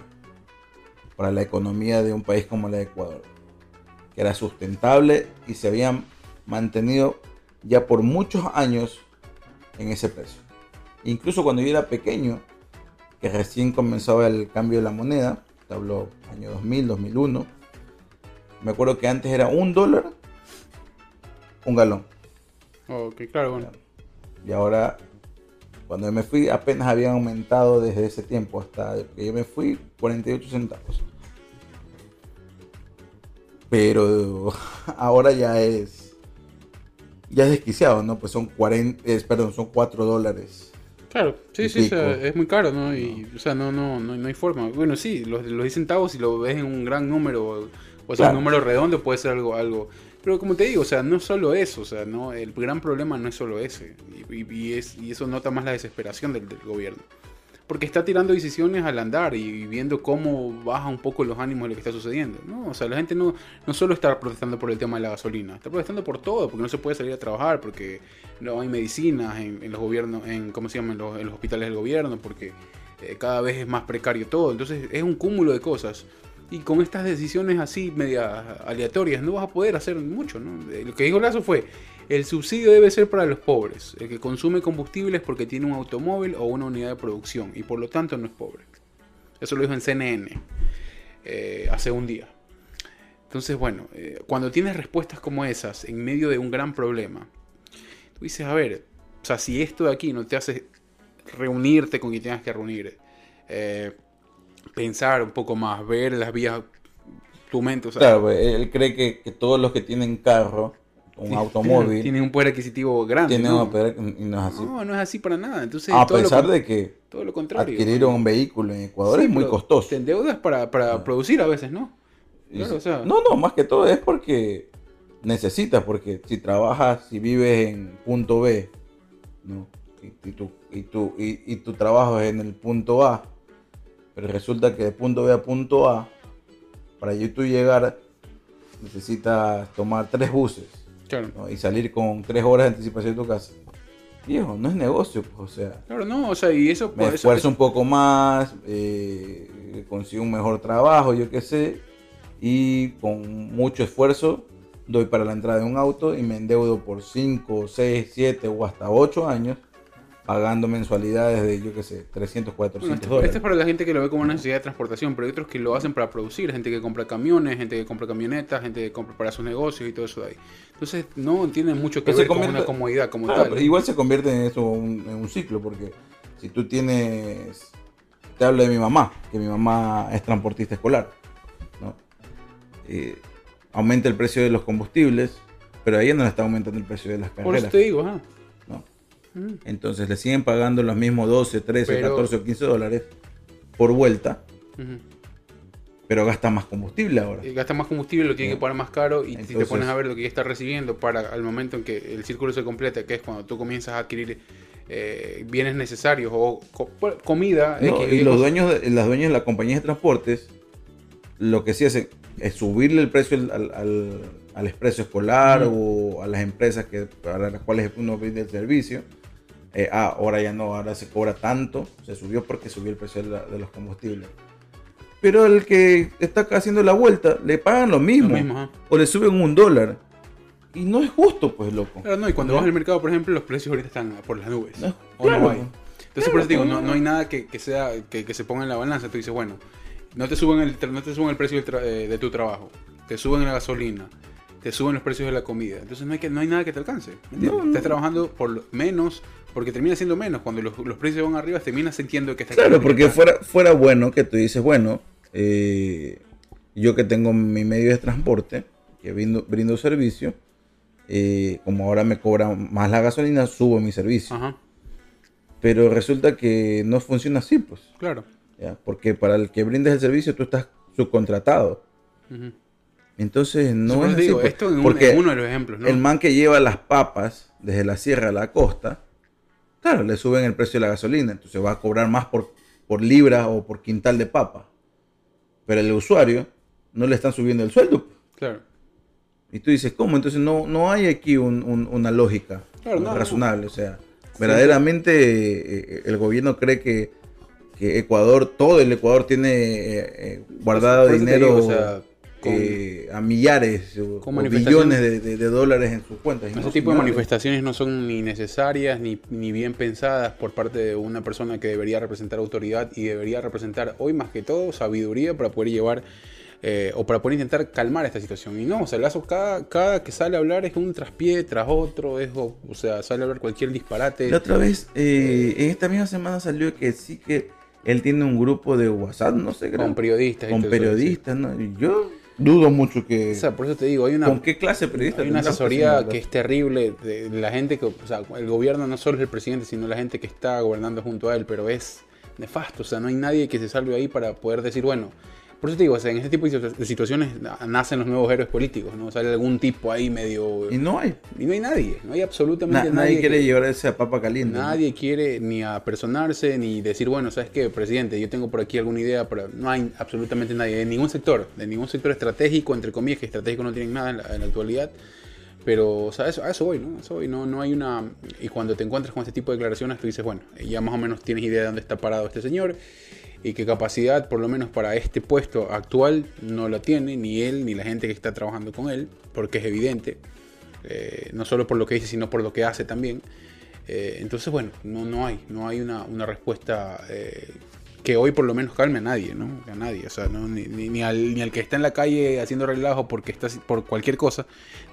para la economía de un país como la de Ecuador. Que era sustentable y se habían mantenido ya por muchos años en ese precio. Incluso cuando yo era pequeño, que recién comenzaba el cambio de la moneda, te hablo año 2000, 2001, me acuerdo que antes era un dólar un galón.
Ok, claro, bueno.
Y ahora, cuando yo me fui, apenas habían aumentado desde ese tiempo hasta que yo me fui 48 centavos. Pero ahora ya es ya es desquiciado, ¿no? Pues son 40, es, perdón, son 4 dólares.
Claro, sí, sí, o sea, es muy caro, ¿no? Y, o sea, no, no, no, no hay forma. Bueno, sí, los, los 10 centavos, si lo ves en un gran número, o sea,
Claro.
un número redondo, puede ser algo, algo Pero como te digo, o sea, no solo eso, o sea, no, el gran problema no es solo ese. Y, es, y eso nota más la desesperación del, gobierno. Porque está tirando decisiones al andar y viendo cómo baja un poco los ánimos de lo que está sucediendo. ¿no? O sea, la gente no, no solo está protestando por el tema de la gasolina, está protestando por todo, porque no se puede salir a trabajar, porque no hay medicinas en, los gobiernos, en, ¿cómo se llama? En los, en los hospitales del gobierno, porque eh, cada vez es más precario todo. Entonces es un cúmulo de cosas. Y con estas decisiones así, medias aleatorias, no vas a poder hacer mucho. ¿no? Eh, Lo que dijo Lazo fue, el subsidio debe ser para los pobres, el que consume combustibles porque tiene un automóvil o una unidad de producción y por lo tanto no es pobre. Eso lo dijo en CNN eh, hace un día. Entonces, bueno, eh, cuando tienes respuestas como esas en medio de un gran problema, tú dices, a ver, o sea, si esto de aquí no te hace reunirte con quien tengas que reunir, eh, pensar un poco más, ver las vías, tu mente, o sea,
Claro, pues, él cree que, que todos los que tienen carro, un automóvil,
tienen un poder adquisitivo grande.
tienen
¿no?
un poder- y no es así.
No, no es así para nada. Entonces,
a
todo
pesar de que
todo lo contrario.
adquirir un vehículo en Ecuador
Sí,
es muy costoso.
Te endeudas para, para
Ah.
producir a veces, ¿no? Claro, o sea-
No, no, más que todo es porque necesitas, porque si trabajas, si vives en punto B, ¿no? y, y tu, y, tu, y, y tu trabajo es en el punto A, pero resulta que de punto B a punto A, para tú llegar, necesitas tomar tres buses
Claro.
¿no? y salir con tres horas de anticipación de tu casa. Viejo, no es negocio, pues, o sea,
Claro, no, o sea, y eso...
me
pues, eso-
esfuerzo un poco más, eh, consigo un mejor trabajo, yo qué sé, y con mucho esfuerzo doy para la entrada de un auto y me endeudo por 5, 6, 7 o hasta 8 años pagando mensualidades de, yo qué sé, 300, 400
Bueno, este,
dólares.
este es para la gente que lo ve como una necesidad de transportación, pero hay otros que lo hacen para producir, gente que compra camiones, gente que compra camionetas, gente que compra para sus negocios y todo eso de ahí. Entonces no tiene mucho que
Pero se
ver con
convierte-
una comodidad como
Claro,
tal.
pero igual se convierte en eso un, en un ciclo, porque si tú tienes, te hablo de mi mamá, que mi mamá es transportista escolar, ¿no? Eh, aumenta el precio de los combustibles, pero a ella no le está aumentando el precio de las
Por eso
carreras,
te digo, ajá. Mm.
Entonces le siguen pagando los mismos 12, 13,
Pero-
14 o 15 dólares por vuelta, pero gasta más combustible ahora.
Y gasta más combustible, lo tiene
Sí.
que pagar más caro y si te pones a ver lo que ya está recibiendo para al momento en que el círculo se completa, que es cuando tú comienzas a adquirir eh, bienes necesarios o co- comida.
No, y los dueños, de, las dueñas de las compañías de transportes, lo que sí hacen es subirle el precio al, al, al- expreso escolar o a las empresas que, para las cuales uno vende el servicio. Eh, ah, ahora ya no, ahora se cobra tanto, se subió porque subió el precio de, la- de los combustibles. Pero el que está haciendo la vuelta, le pagan lo mismo,
Lo mismo,
o le suben un dólar. Y no es justo, pues, loco.
Claro, no, y cuando
¿Ya?
vas al mercado, por ejemplo, los precios ahorita están por las nubes.
No,
o no
claro.
hay. Entonces, por eso digo, no, no hay nada que, que sea que, que se ponga en la balanza. Tú dices, bueno, no te suben el, no te suben el precio eh, de tu trabajo, te suben la gasolina, te suben los precios de la comida. Entonces, no hay, que, no hay nada que te alcance.
No, no.
Estás trabajando por menos, porque termina siendo menos. Cuando los, los precios van arriba, terminas sintiendo que estás
Claro, porque fuera, fuera bueno que tú dices, bueno, eh, yo que tengo mi medio de transporte, que brindo, brindo servicio, eh, como ahora me cobran más la gasolina, subo mi servicio.
Ajá,
Pero resulta que no funciona así, pues.
claro.
¿ya? Porque para el que brindes el servicio tú estás subcontratado.
Ujú.
Entonces no es
te
así.
digo,
pues,
esto en, un-
porque
en uno de los ejemplos, ¿no?
el man que lleva las papas desde la sierra a la costa, claro, le suben el precio de la gasolina, entonces va a cobrar más por, por libra o por quintal de papa. Pero el usuario no le están subiendo el sueldo.
Claro.
Y tú dices, ¿cómo? Entonces no, no hay aquí un- un- una lógica
Claro, no,
razonable. O sea, verdaderamente eh, el gobierno cree que, que Ecuador, todo el Ecuador tiene eh, eh, guardado dinero
digo, o sea, con-
eh, a millares o,
con
o
manifestaciones-
billones de, de- de dólares en sus cuentas.
Ese
no,
tipo de manifestaciones no son ni necesarias ni, ni bien pensadas por parte de una persona que debería representar autoridad y debería representar hoy más que todo sabiduría para poder llevar eh, o para poder intentar calmar esta situación. Y no, o sea, Lazo cada, cada que sale a hablar es un traspié tras otro, es, o, o sea, sale a hablar cualquier disparate.
La otra vez, eh, en esta misma semana salió que sí que él tiene un grupo de WhatsApp, no sé, creo,
con periodistas.
con periodistas, yo dudo mucho que...
O sea, por eso te digo, hay una,
¿Con qué clase de periodista?
Hay una asesoría que es terrible de la gente que, o sea, el gobierno no solo es el presidente, sino la gente que está gobernando junto a él, pero es nefasto, o sea, no hay nadie que se salve ahí para poder decir, bueno, Por eso te digo, o sea, en este tipo de situ- de situaciones na- nacen los nuevos héroes políticos, ¿no? Sale algún tipo ahí medio...
Y no hay.
Y no hay nadie, no hay
Na-
absolutamente
nadie
nadie.
quiere
que-
llevar esa papa caliente. ¿no?
Nadie quiere ni apersonarse ni decir, bueno, ¿sabes qué, presidente? Yo tengo por aquí alguna idea, pero no hay absolutamente nadie, de ningún sector, de ningún sector estratégico, entre comillas, que estratégico no tienen nada en la, en la actualidad. Pero, o sea, a eso, a eso voy, ¿no? A eso voy, no, no hay una... Y cuando te encuentras con este tipo de declaraciones, tú dices, bueno, ya más o menos tienes idea de dónde está parado este señor y qué capacidad, por lo menos para este puesto actual, no la tiene ni él ni la gente que está trabajando con él, porque es evidente, eh, no solo por lo que dice, sino por lo que hace también. Eh, entonces, bueno, no, no hay, no hay una, una respuesta eh, que hoy por lo menos calme a nadie, ¿no? A nadie, o sea, ni, ni- al, ni al que está en la calle haciendo relajo porque está por cualquier cosa,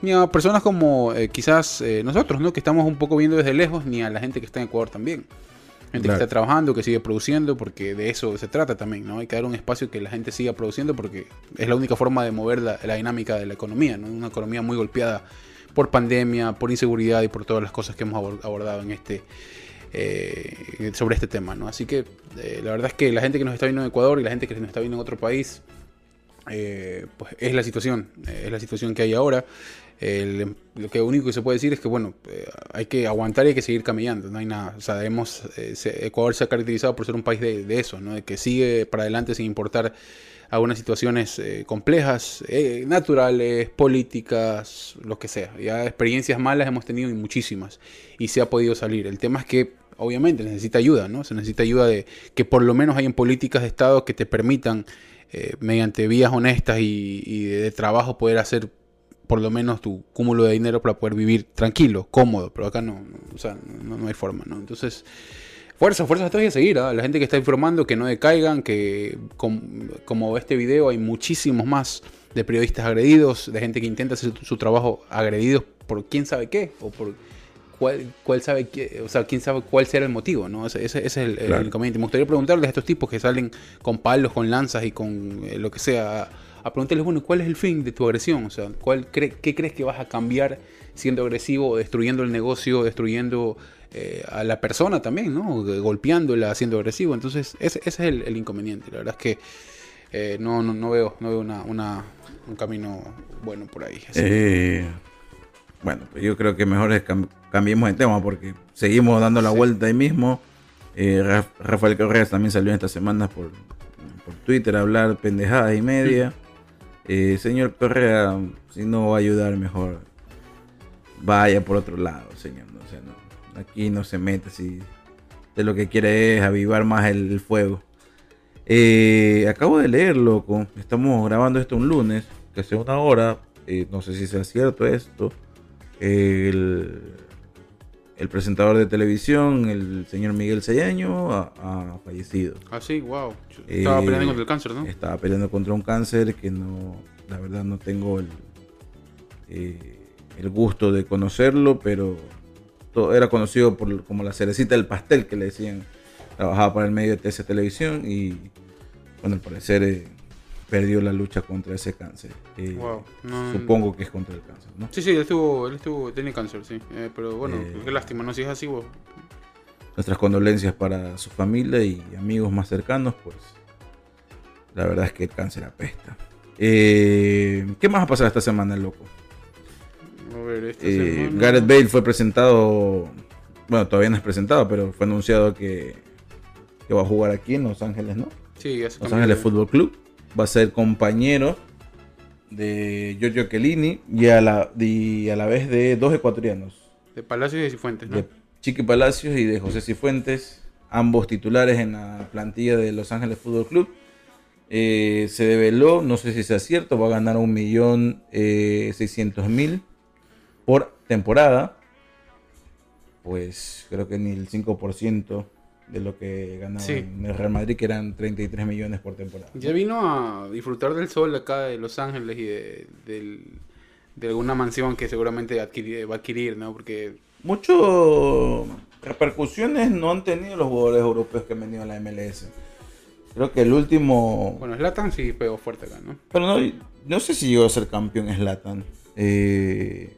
ni a personas como eh, quizás nosotros, ¿no? Que estamos un poco viendo desde lejos, ni a la gente que está en Ecuador también. Gente
Claro.
que está trabajando, que sigue produciendo, porque de eso se trata también, ¿no? Hay que dar un espacio que la gente siga produciendo porque es la única forma de mover la, la dinámica de la economía, ¿no? Una economía muy golpeada por pandemia, por inseguridad y por todas las cosas que hemos abor- abordado en este eh, sobre este tema, ¿no? Así que eh, la verdad es que la gente que nos está viendo en Ecuador y la gente que nos está viendo en otro país, eh, pues es la situación, eh, es la situación que hay ahora. El- lo que único que se puede decir es que bueno, eh, hay que aguantar y hay que seguir camellando, no hay nada. O sea, hemos, eh, Ecuador se ha caracterizado por ser un país de, eso, ¿no? De que sigue para adelante sin importar algunas situaciones eh, complejas, eh, naturales, políticas, lo que sea. Ya experiencias malas hemos tenido y muchísimas y se ha podido salir. El tema es que obviamente necesita ayuda, ¿no? Se necesita ayuda de que por lo menos hayan políticas de Estado que te permitan mediante vías honestas y, de trabajo poder hacer por lo menos tu cúmulo de dinero para poder vivir tranquilo, cómodo, pero acá no, no, o sea, no, no hay forma, ¿no? Entonces, fuerza, fuerza todavía a seguir, ¿ah? la gente que está informando, que no decaigan, que com- como este video hay muchísimos más de periodistas agredidos, de gente que intenta hacer su, su trabajo agredidos por quién sabe qué, o por cuál, cuál sabe qué, o sea, quién sabe cuál será el motivo, ¿no? Ese, ese- ese es el, el
Claro.
inconveniente. Me gustaría preguntarles a estos tipos que salen con palos, con lanzas y con eh, lo que sea, a, preguntarles, bueno, ¿cuál es el fin de tu agresión? O sea, ¿cuál cre- ¿qué crees que vas a cambiar siendo agresivo, destruyendo el negocio, destruyendo eh, a la persona también, ¿no? Golpeándola, siendo agresivo. Entonces, ese, ese es el, el inconveniente. La verdad es que eh, no, no, no veo, no veo una, una- un camino bueno por ahí.
Eh, bueno, pues yo creo que mejor es cam- cambiemos de tema porque seguimos dando la
Sí.
vuelta ahí mismo. Eh, Ra- Rafael Correas también salió esta semana por, por Twitter a hablar pendejadas y media. Eh, señor Correa, si no va a ayudar, mejor vaya por otro lado, señor. O no, aquí no se mete si de lo que quiere es avivar más el, el fuego. Eh, acabo de leer, loco. Estamos grabando esto un lunes, que hace una hora. eh, no sé si sea cierto esto. El, el presentador de televisión, el señor Miguel Cedeño, ha, fallecido.
Ah, sí, wow. Estaba
Eh,
peleando contra el cáncer, ¿no?
Estaba peleando contra un cáncer que no, la verdad no tengo el, eh, el gusto de conocerlo, pero era conocido por, como la cerecita del pastel que le decían. Trabajaba para el medio de TC Televisión y, bueno, al parecer eh, perdió la lucha contra ese cáncer. Eh,
Wow, no-
Supongo que es contra el cáncer, ¿no?
Sí, sí, él estuvo, él estuvo, tiene cáncer, sí. Eh, pero bueno,
Eh,
qué lástima, ¿no? Si es así, vos.
Nuestras condolencias para su familia y amigos más cercanos, pues la verdad es que el cáncer apesta. Eh, ¿Qué más ha pasado esta semana, loco?
A ver, esta semana-
Gareth Bale fue presentado, bueno, todavía no es presentado, pero fue anunciado que, que va a jugar aquí en Los Ángeles, ¿no?
Sí,
Los Ángeles Fútbol Club. Va a ser compañero de Giorgio Chiellini y a la, y a la vez de dos ecuatorianos.
De Palacios y de Cifuentes, ¿no?
de Chiqui Palacios y de José Cifuentes, ambos titulares en la plantilla de Los Ángeles Fútbol Club. Eh, se develó, no sé si sea cierto, va a ganar un millón eh, seiscientos mil por temporada. Pues creo que ni el 5% de lo que ganaba
Sí.
en el Real Madrid, que eran 33 millones por temporada.
Ya vino a disfrutar del sol acá de Los Ángeles y de, del- de alguna mansión que seguramente adquirir- va a adquirir, ¿no? Porque
Mucho repercusiones no han tenido los jugadores europeos que han venido a la MLS. Creo que el último
Bueno, Slatan sí pegó fuerte acá, ¿no?
Pero no, no sé si llegó a ser campeón Slatan eh,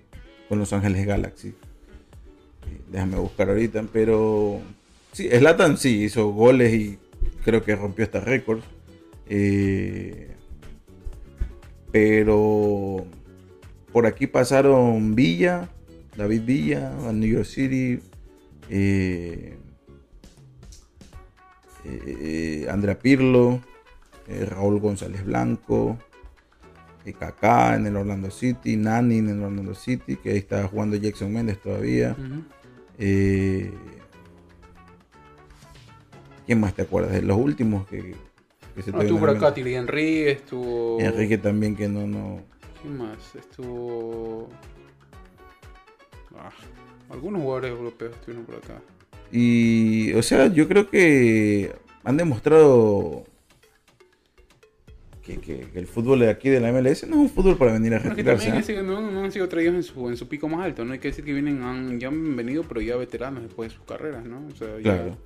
con Los Ángeles Galaxy. Eh, Déjame buscar ahorita, pero sí, Slatan sí hizo goles y creo que rompió hasta récords. Eh, Pero por aquí pasaron Villa, David Villa, a New York City, eh, eh, Andrea Pirlo, eh, Raúl González Blanco, Kaká en el Orlando City, Nani en el Orlando City, que ahí está jugando Jackson Méndez todavía. ¿Quién más te acuerdas? De los últimos que, que se
Ah,
te
estuvo por acá Thierry Henry, estuvo.
Enrique también que no, no.
¿Quién más? Estuvo. Ah, algunos jugadores europeos estuvieron por acá.
Y, o sea, yo creo que han demostrado que, que- que el fútbol de aquí de la MLS no es un fútbol para venir a
Bueno,
retirarse.
no, no han sido traídos en su, en su pico más alto, no hay que decir que vienen, han, ya han venido, pero ya veteranos después de sus carreras, ¿no? O sea, ya,
Claro.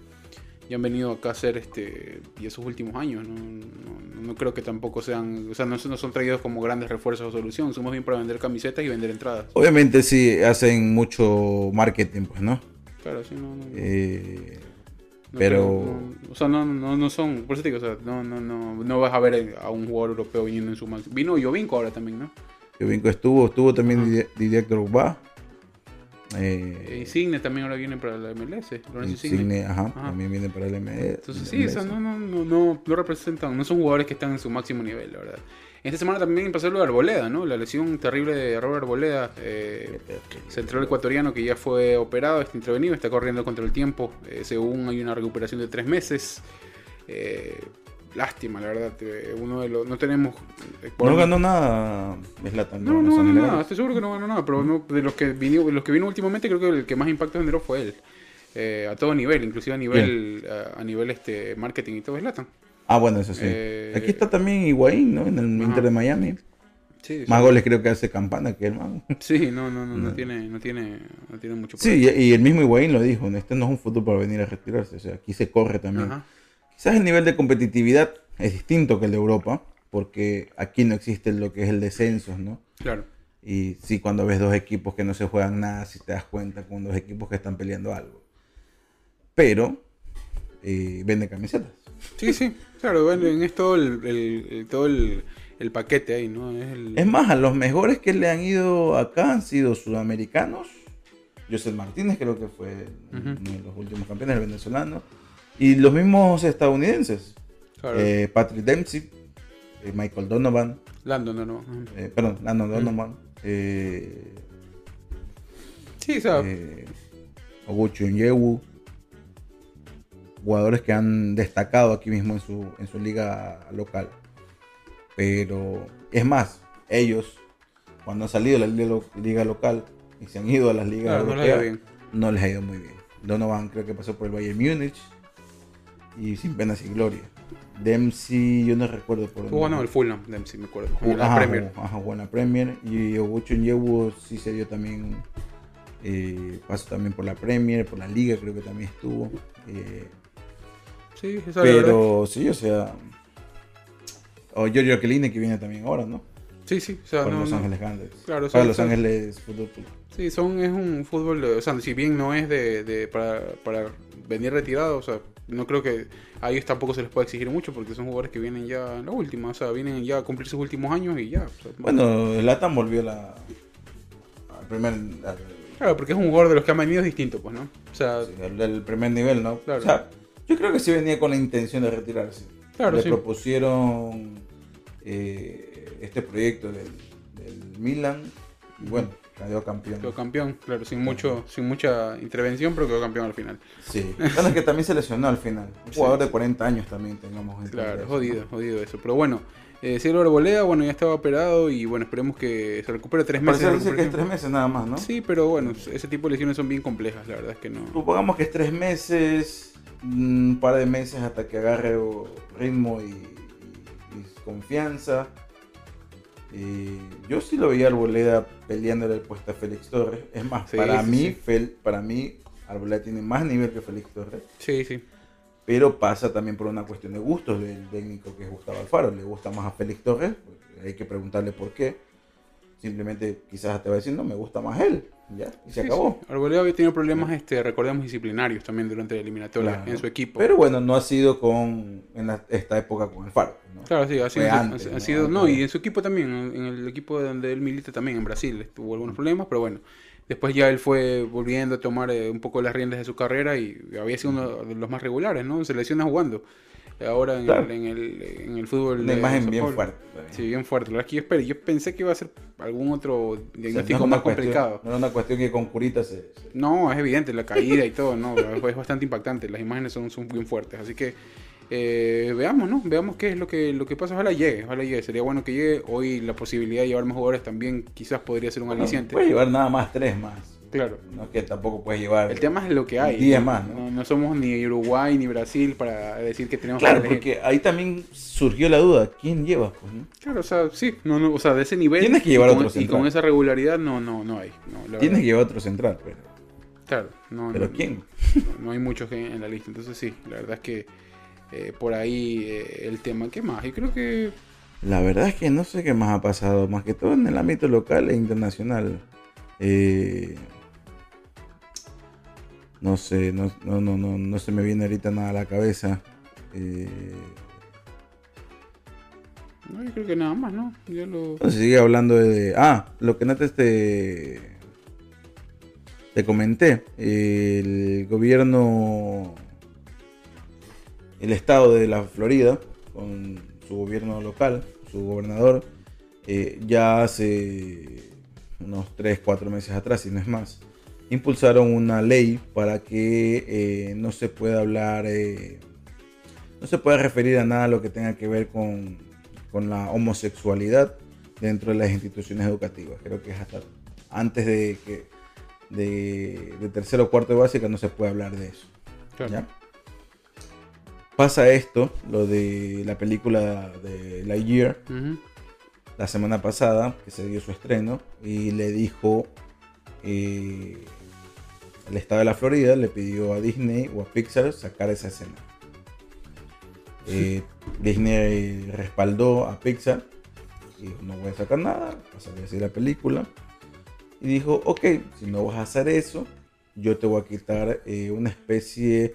Ya han venido acá a hacer este, y esos últimos años, ¿no? No, no creo que tampoco sean, o sea, no, no son traídos como grandes refuerzos o solución, somos bien para vender camisetas y vender entradas.
Obviamente sí hacen mucho marketing, pues, ¿no?
Claro, sí, no, no,
Eh,
no
pero-
no- o sea, no, no, no son, por eso te digo, o sea, no, no, no, no vas a ver a un jugador europeo viniendo en su máximo. Vino Jovinko ahora también, ¿no?
Jovinko estuvo, estuvo también Didier Drogba.
Eh, Insigne también ahora viene para la MLS, Lorenzo Insigne.
Insigne, ajá,
Ajá.
también viene para el MS.
Entonces sí, o sea, no, no, no, no, no representan, no son jugadores que están en su máximo nivel, la verdad. Esta semana también pasó lo de Arboleda, ¿no? La lesión terrible de Robert Arboleda, eh, central ecuatoriano que ya fue operado, está intervenido, está corriendo contra el tiempo. eh, según hay una recuperación de tres meses. Eh, lástima, la verdad. eh, uno de los, no tenemos. eh,
No ganó nada Zlatan.
no, no
Ángeles
nada, estoy seguro que no ganó nada, pero no- de los que vino, de los que vino últimamente creo que el que más impacto generó fue él. Eh, a todo nivel, inclusive a nivel a, a nivel este marketing y todo es Latan.
Ah, bueno, eso sí.
Eh,
Aquí está también Higuaín, ¿no? En el
Ajá.
Inter de Miami.
Sí,
Más goles creo que hace Campana que el man.
Sí, no, no, no, no,
No.
tiene, no tiene, no tiene mucho
Sí, y, y el mismo Higuaín lo dijo. Este no es un fútbol para venir a retirarse. O sea, aquí se corre también.
Ajá.
Quizás el nivel de competitividad es distinto que el de Europa. Porque aquí no existe lo que es el descenso, ¿no?
Claro.
Y sí, cuando ves dos equipos que no se juegan nada, si te das cuenta con dos equipos que están peleando algo. Pero eh, vende camisetas.
Sí, sí, claro, bueno, en es todo el, el- el- todo el, el paquete ahí, ¿no? Es
Es más, a los mejores que le han ido acá han sido sudamericanos. José Martínez creo que fue
Ujú.
uno de los últimos campeones, el venezolano. Y los mismos estadounidenses.
claro,
Eh, Patrick Dempsey, eh, Michael Donovan,
Landon, no, no. Ajá.
eh, perdón, Landon Donovan, eh,
Sí, o sea,
eh, Oguchi Onyewu. Jugadores que han destacado aquí mismo en su, en su liga local. Pero es más, ellos, cuando han salido de la liga, lo- liga local y se han ido a las ligas
claro, no le ha ido
europeas,
bien.
no les ha ido muy bien. Donovan creo que pasó por el Bayern Múnich y sin pena sin gloria. Dempsey, yo no recuerdo por
Jugó
dónde.
no, el Fulham, Dempsey, me acuerdo.
Jugó-
En la
ajá,
Premier.
jugó- ajá, jugó en la Premier. Y Oguchi Onyewu sí se dio también. eh, pasó también por la Premier, por la Liga, creo que también estuvo. eh,
Sí, esa
pero sí, o sea. O Giorgio Chiellini que viene también ahora, ¿no?
Sí, sí, o sea, no,
Los
no.
Ángeles Grandes.
Claro,
Para
son-
Los Ángeles Fútbol Club.
Sí, son, es un fútbol, o sea, si bien no es de, de- para, para venir retirado, o sea, no creo que a ellos tampoco se les puede exigir mucho porque son jugadores que vienen ya en la última, o sea, vienen ya a cumplir sus últimos años y ya. o sea,
Bueno, volvió a la. Al primer. al-
Claro, porque es un jugador de los que han venido distinto, pues, ¿no? O sea,
Sí, al del primer nivel, ¿no?
Claro.
O sea, yo creo que sí venía con la intención de retirarse.
Claro,
Le
sí.
propusieron eh, este proyecto del, del Milan y bueno, quedó campeón.
quedó campeón, claro, sin mucho, sin mucha intervención, pero quedó campeón al final.
Sí. Bueno, es que también se lesionó al final. Un
Sí.
jugador de 40 años también tengamos
Claro, jodido, jodido eso. Pero bueno, eh, Cielo Arboleda, bueno, ya estaba operado y bueno, esperemos que se recupere tres meses. de
parecer dice que es tres meses nada más, ¿no?
Sí, pero bueno, ese tipo de lesiones son bien complejas, la verdad es que no.
Supongamos que es tres meses, un par de meses hasta que agarre ritmo y, y- y confianza. Y yo sí lo veía a Arboleda peleándole el puesto a Félix Torres. Es más,
Sí,
para,
sí,
mí,
sí.
Fel- para mí, Arboleda tiene más nivel que Félix Torres.
Sí, sí.
Pero pasa también por una cuestión de gustos del técnico que es Gustavo Alfaro. Le gusta más a Félix Torres, hay que preguntarle por qué. Simplemente quizás te va a decir, no, me gusta más él. Ya, y se
Sí,
acabó.
sí. Arboleda había tenido problemas, este, recordemos, disciplinarios también durante la eliminatoria
Claro.
en su equipo.
Pero bueno, no ha sido con en la- esta época con el Faro. ¿no?
Claro, sí, ha sido, ha-
¿no?
sido- no, y en su equipo también, en el equipo donde él milita también, en Brasil, tuvo algunos problemas, pero bueno, después ya él fue volviendo a tomar eh, un poco las riendas de su carrera y había sido uno de los más regulares, ¿no? En selecciones jugando. Ahora en,
Claro.
el, en, el, en el fútbol.
Una
de
imagen bien
Paulo.
fuerte.
Sí, bien fuerte. Es que yo, esperé, yo pensé que iba a ser algún otro
O sea, no
diagnóstico
es
más
cuestión-
complicado.
No era una cuestión que con curita se... se-
No, es evidente, la caída y todo, no, es bastante impactante, las imágenes son, son bien fuertes, así que eh, veamos, ¿no? Veamos qué es lo que, lo que pasa, ojalá llegue, ojalá llegue, sería bueno que llegue, hoy la posibilidad de llevar más jugadores también quizás podría ser un aliciente,
puedes llevar nada más tres más.
Claro.
No es que tampoco puedes llevar...
El tema es lo que hay.
10
¿no?
más, ¿no?
No, no somos ni Uruguay ni Brasil para decir que tenemos
Claro,
que
porque ahí también surgió la duda. ¿Quién lleva? Pues, no?
Claro, o sea, sí, no, no, o sea, de ese nivel
Tienes que
y
llevar
con-
otro
y
central.
con esa regularidad no, no, no hay. No, la
Tienes que llevar otro central, pero...
Claro, no,
¿Pero
no,
quién?
No, no hay muchos en, en la lista, entonces sí, la verdad es que eh, por ahí eh, el tema. ¿Qué más? Y creo que
La verdad es que no sé qué más ha pasado, más que todo en el ámbito local e internacional. Eh, no sé, no, no, no, no, no se me viene ahorita nada a la cabeza. Eh,
no, yo creo que nada más, ¿no? Ya lo
sigue hablando de... Ah, lo que antes te, te comenté. El gobierno... El estado de la Florida, con su gobierno local, su gobernador, eh, ya hace unos 3, 4 meses atrás, si no es más, impulsaron una ley para que eh, no se pueda hablar, eh, no se pueda referir a nada lo que tenga que ver con, con la homosexualidad dentro de las instituciones educativas. Creo que es hasta antes de que de, de tercero o cuarto de básica no se puede hablar de eso.
claro.
¿ya? Pasa esto, lo de la película de Lightyear, la semana pasada, que se dio su estreno, y le dijo, eh, el estado de la Florida le pidió a Disney o a Pixar sacar esa escena. Eh, Disney respaldó a Pixar y dijo, no voy a sacar nada, va a así la película. Y dijo, ok, si no vas a hacer eso, yo te voy a quitar eh, una especie...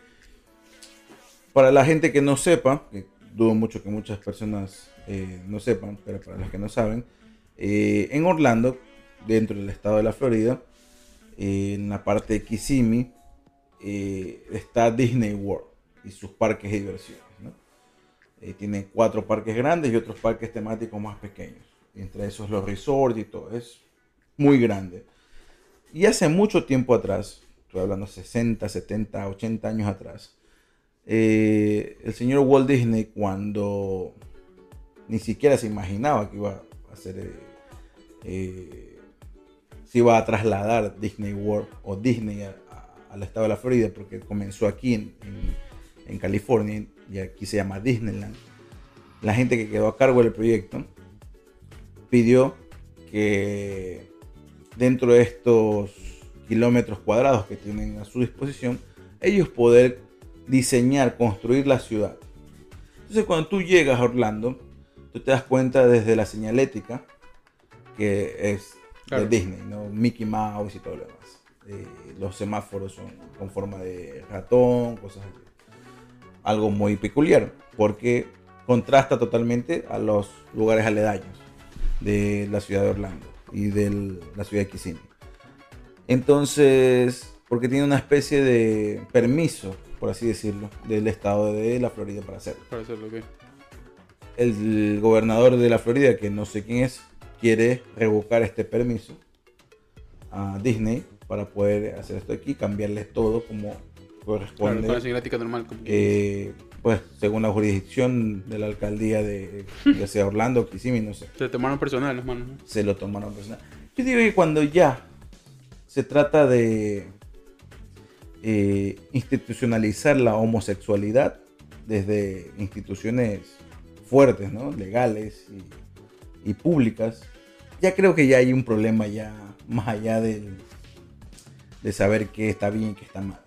Para la gente que no sepa, que dudo mucho que muchas personas eh, no sepan, pero para los que no saben, en Orlando, dentro del estado de la Florida, en la parte de Kissimmee, eh, está Disney World y sus parques de diversiones. ¿no? Eh, tiene cuatro parques grandes y otros parques temáticos más pequeños. Entre esos los resorts y todo. Es muy grande. Y hace mucho tiempo atrás, estoy hablando 60, 70, 80 años atrás, eh, el señor Walt Disney cuando ni siquiera se imaginaba que iba a hacer, eh, eh, se iba a trasladar Disney World o Disney al estado de la Florida, porque comenzó aquí en, en- en California y aquí se llama Disneyland. La gente que quedó a cargo del proyecto pidió que dentro de estos kilómetros cuadrados que tienen a su disposición, ellos poder diseñar, construir la ciudad. Entonces cuando tú llegas a Orlando, tú te das cuenta desde la señalética que es
Claro.
de Disney, ¿no? Mickey Mouse y todo lo demás. Eh, los semáforos son con forma de ratón, cosas así. Algo muy peculiar, porque contrasta totalmente a los lugares aledaños de la ciudad de Orlando y de la ciudad de Kissimmee. Entonces, porque tiene una especie de permiso, por así decirlo, del estado de la Florida para hacerlo.
para hacer lo que.
El gobernador de la Florida, que no sé quién es, quiere revocar este permiso a Disney para poder hacer esto aquí, cambiarle todo como
Claro,
corresponde.
con la señalética normal. como-
eh, pues según la jurisdicción de la alcaldía de ya sea Orlando o Kissimmee, no sé
Se tomaron personal las manos, ¿no?
se lo tomaron personal. Yo digo que cuando ya se trata de eh, institucionalizar la homosexualidad desde instituciones fuertes, ¿no? legales y, y públicas, ya creo que ya hay un problema ya más allá del, de saber qué está bien y qué está mal.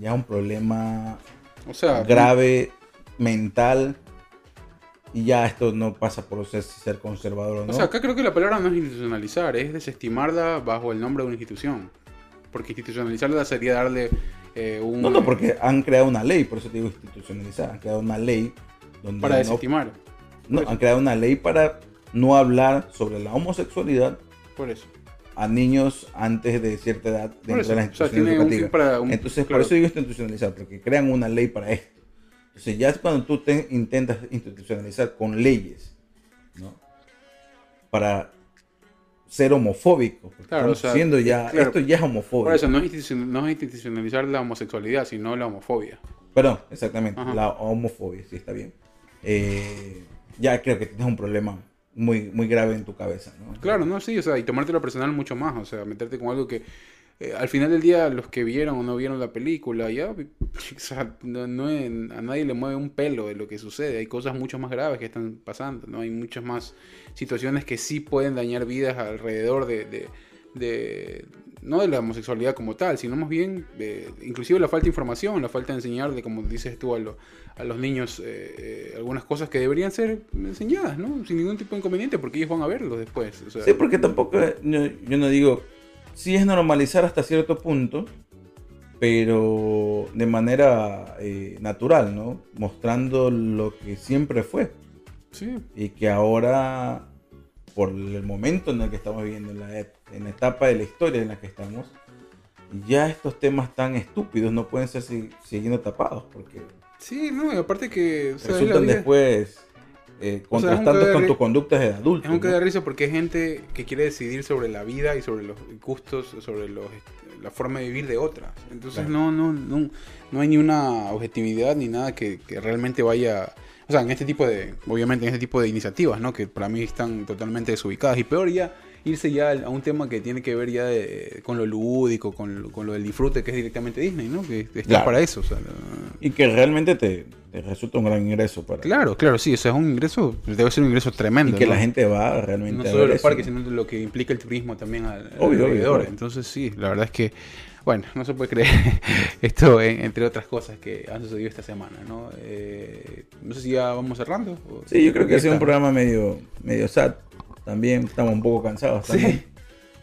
Ya un problema
O sea,
grave, mental y ya esto no pasa por ser, ser conservador o no.
O sea, acá creo que la palabra no es institucionalizar, es desestimarla bajo el nombre de una institución. Porque institucionalizarla sería darle eh, un...
no, no, porque han creado una ley, por eso te digo institucionalizar, han creado una ley donde
Para
no-
desestimar.
no, han creado una ley para no hablar sobre la homosexualidad
Por eso.
a niños antes de cierta edad dentro de las
O sea,
instituciones
un fin
educativas.
para un-
Entonces,
claro.
por eso digo institucionalizar, porque crean una ley para esto. Entonces, ya es cuando tú te intentas institucionalizar con leyes, ¿no? Para ser homofóbico.
Claro, o sea,
siendo ya,
claro.
esto ya es homofóbico.
Por eso no es, institucion- no es institucionalizar la homosexualidad, sino la homofobia.
Perdón, exactamente,
Ajá.
la homofobia, sí está bien. Eh, ya creo que tienes un problema muy, muy grave en tu cabeza, ¿no?
Claro, no, sí, o sea, y tomártelo personal mucho más, o sea, meterte con algo que eh, al final del día los que vieron o no vieron la película, ya, o sea, no, no a nadie le mueve un pelo de lo que sucede, hay cosas mucho más graves que están pasando, ¿no? Hay muchas más situaciones que sí pueden dañar vidas alrededor de, de, de- no de la homosexualidad como tal, sino más bien, eh, inclusive la falta de información, la falta de enseñarle, como dices tú, a, lo- a los niños eh, eh, algunas cosas que deberían ser enseñadas, ¿no? Sin ningún tipo de inconveniente, porque ellos van a verlo después. o sea,
Sí, porque tampoco, yo, yo no digo, sí es normalizar hasta cierto punto, pero de manera eh, natural, ¿no? Mostrando lo que siempre fue
sí.
y que ahora, por el momento en el que estamos viviendo, en la, et- en la etapa de la historia en la que estamos, ya estos temas tan estúpidos no pueden ser si- siguiendo tapados, porque
Sí, no, y aparte que o sea,
resultan
vida-
después eh,
O sea,
contrastando
cague de
con tus conductas de adulto.
es un de risa porque hay gente que quiere decidir sobre la vida y sobre los gustos, sobre los, la forma de vivir de otras. Entonces
Claro.
no, no, no, no hay ni una objetividad ni nada que, que realmente vaya... O sea, en este tipo de, obviamente en este tipo de iniciativas, ¿no? Que para mí están totalmente desubicadas. Y peor ya irse ya a un tema que tiene que ver ya de- con lo lúdico, con lo, con lo del disfrute que es directamente Disney, ¿no? Que está
Claro.
para eso. O sea, no-
Y que realmente te, te resulta un gran ingreso para
Claro, claro, sí, o sea, es un ingreso, debe ser un ingreso tremendo.
y que
¿no?
la gente va realmente
no
a
solo
ver
los
eso,
parques,
¿no?
sino lo que implica el turismo también al,
Obvio, obvio.
Entonces, sí, la verdad es que, bueno, no se puede creer esto, en- entre otras cosas que han sucedido esta semana, ¿no? Eh, no sé si ya vamos cerrando. o-
Sí, yo creo que ha sido un programa medio, medio sad. También estamos un poco cansados.
Sí.
también.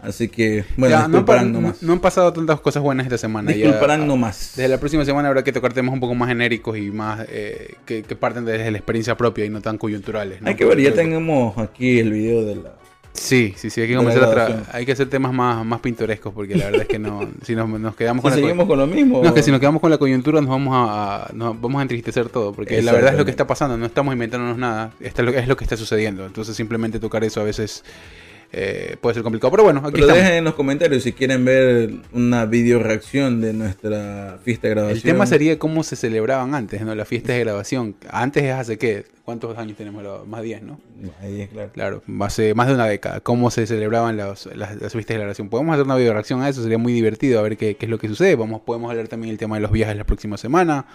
Así que, bueno,
Ya, no, han pa-
disculparán
no-
nomás.
no han pasado tantas cosas buenas esta semana. ya-
disculparán nomás.
Desde la próxima semana habrá que tocar temas un poco más genéricos y más eh, que, que parten desde la experiencia propia y no tan coyunturales. ¿no?
Hay que ver, ya tenemos aquí el video de la...
Sí, sí, sí, hay que comenzar a tra- hay que hacer temas más, más pintorescos porque la verdad es que no, si nos, nos quedamos
Si
con la
seguimos con lo mismo.
No, es que si nos quedamos con la coyuntura nos vamos a, a- nos vamos a entristecer todo, porque la verdad es lo que está pasando, no estamos inventándonos nada, esto es lo, es lo que está sucediendo, entonces simplemente tocar eso a veces eh, puede ser complicado, pero bueno, aquí
Pero dejen en los comentarios si quieren ver una video reacción de nuestra fiesta de graduación.
El tema sería cómo se celebraban antes, ¿no? Las fiestas de grabación. Antes es hace qué, ¿cuántos años tenemos? Más 10, ¿no?
Ahí es claro.
Claro, hace más de una década. ¿Cómo se celebraban las, las, las fiestas de grabación? Podemos hacer una video reacción a eso, sería muy divertido a ver qué, qué es lo que sucede. Vamos, podemos hablar también del tema de los viajes la próxima semana.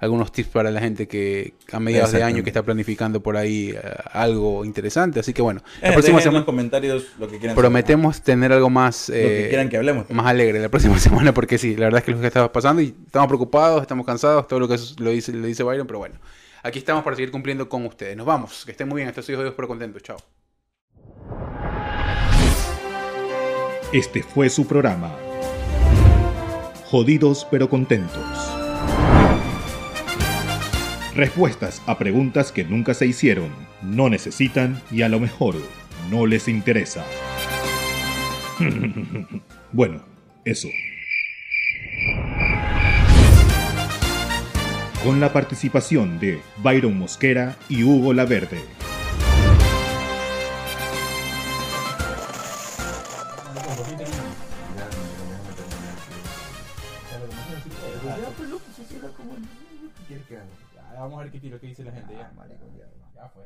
Algunos tips para la gente que a mediados de año que está planificando por ahí eh, algo interesante. Así que bueno, la
Eh,
próxima
dejen en los
semana
comentarios lo que quieran
prometemos tener algo más,
lo
eh,
que quieran que hablemos.
más alegre la próxima semana porque sí, la verdad es que es lo que está pasando y estamos preocupados, estamos cansados, todo lo que lo dice, lo dice Byron, pero bueno, aquí estamos para seguir cumpliendo con ustedes. Nos vamos, que estén muy bien, estos hijos de Dios, pero contentos, chao.
Este fue su programa. Jodidos pero contentos. Respuestas a preguntas que nunca se hicieron, no necesitan y a lo mejor no les interesa. bueno, eso. Con la participación de Byron Mosquera y Hugo Laverde.
Vamos a ver qué tiro que dice la gente
Ah,
ya. Ya fue.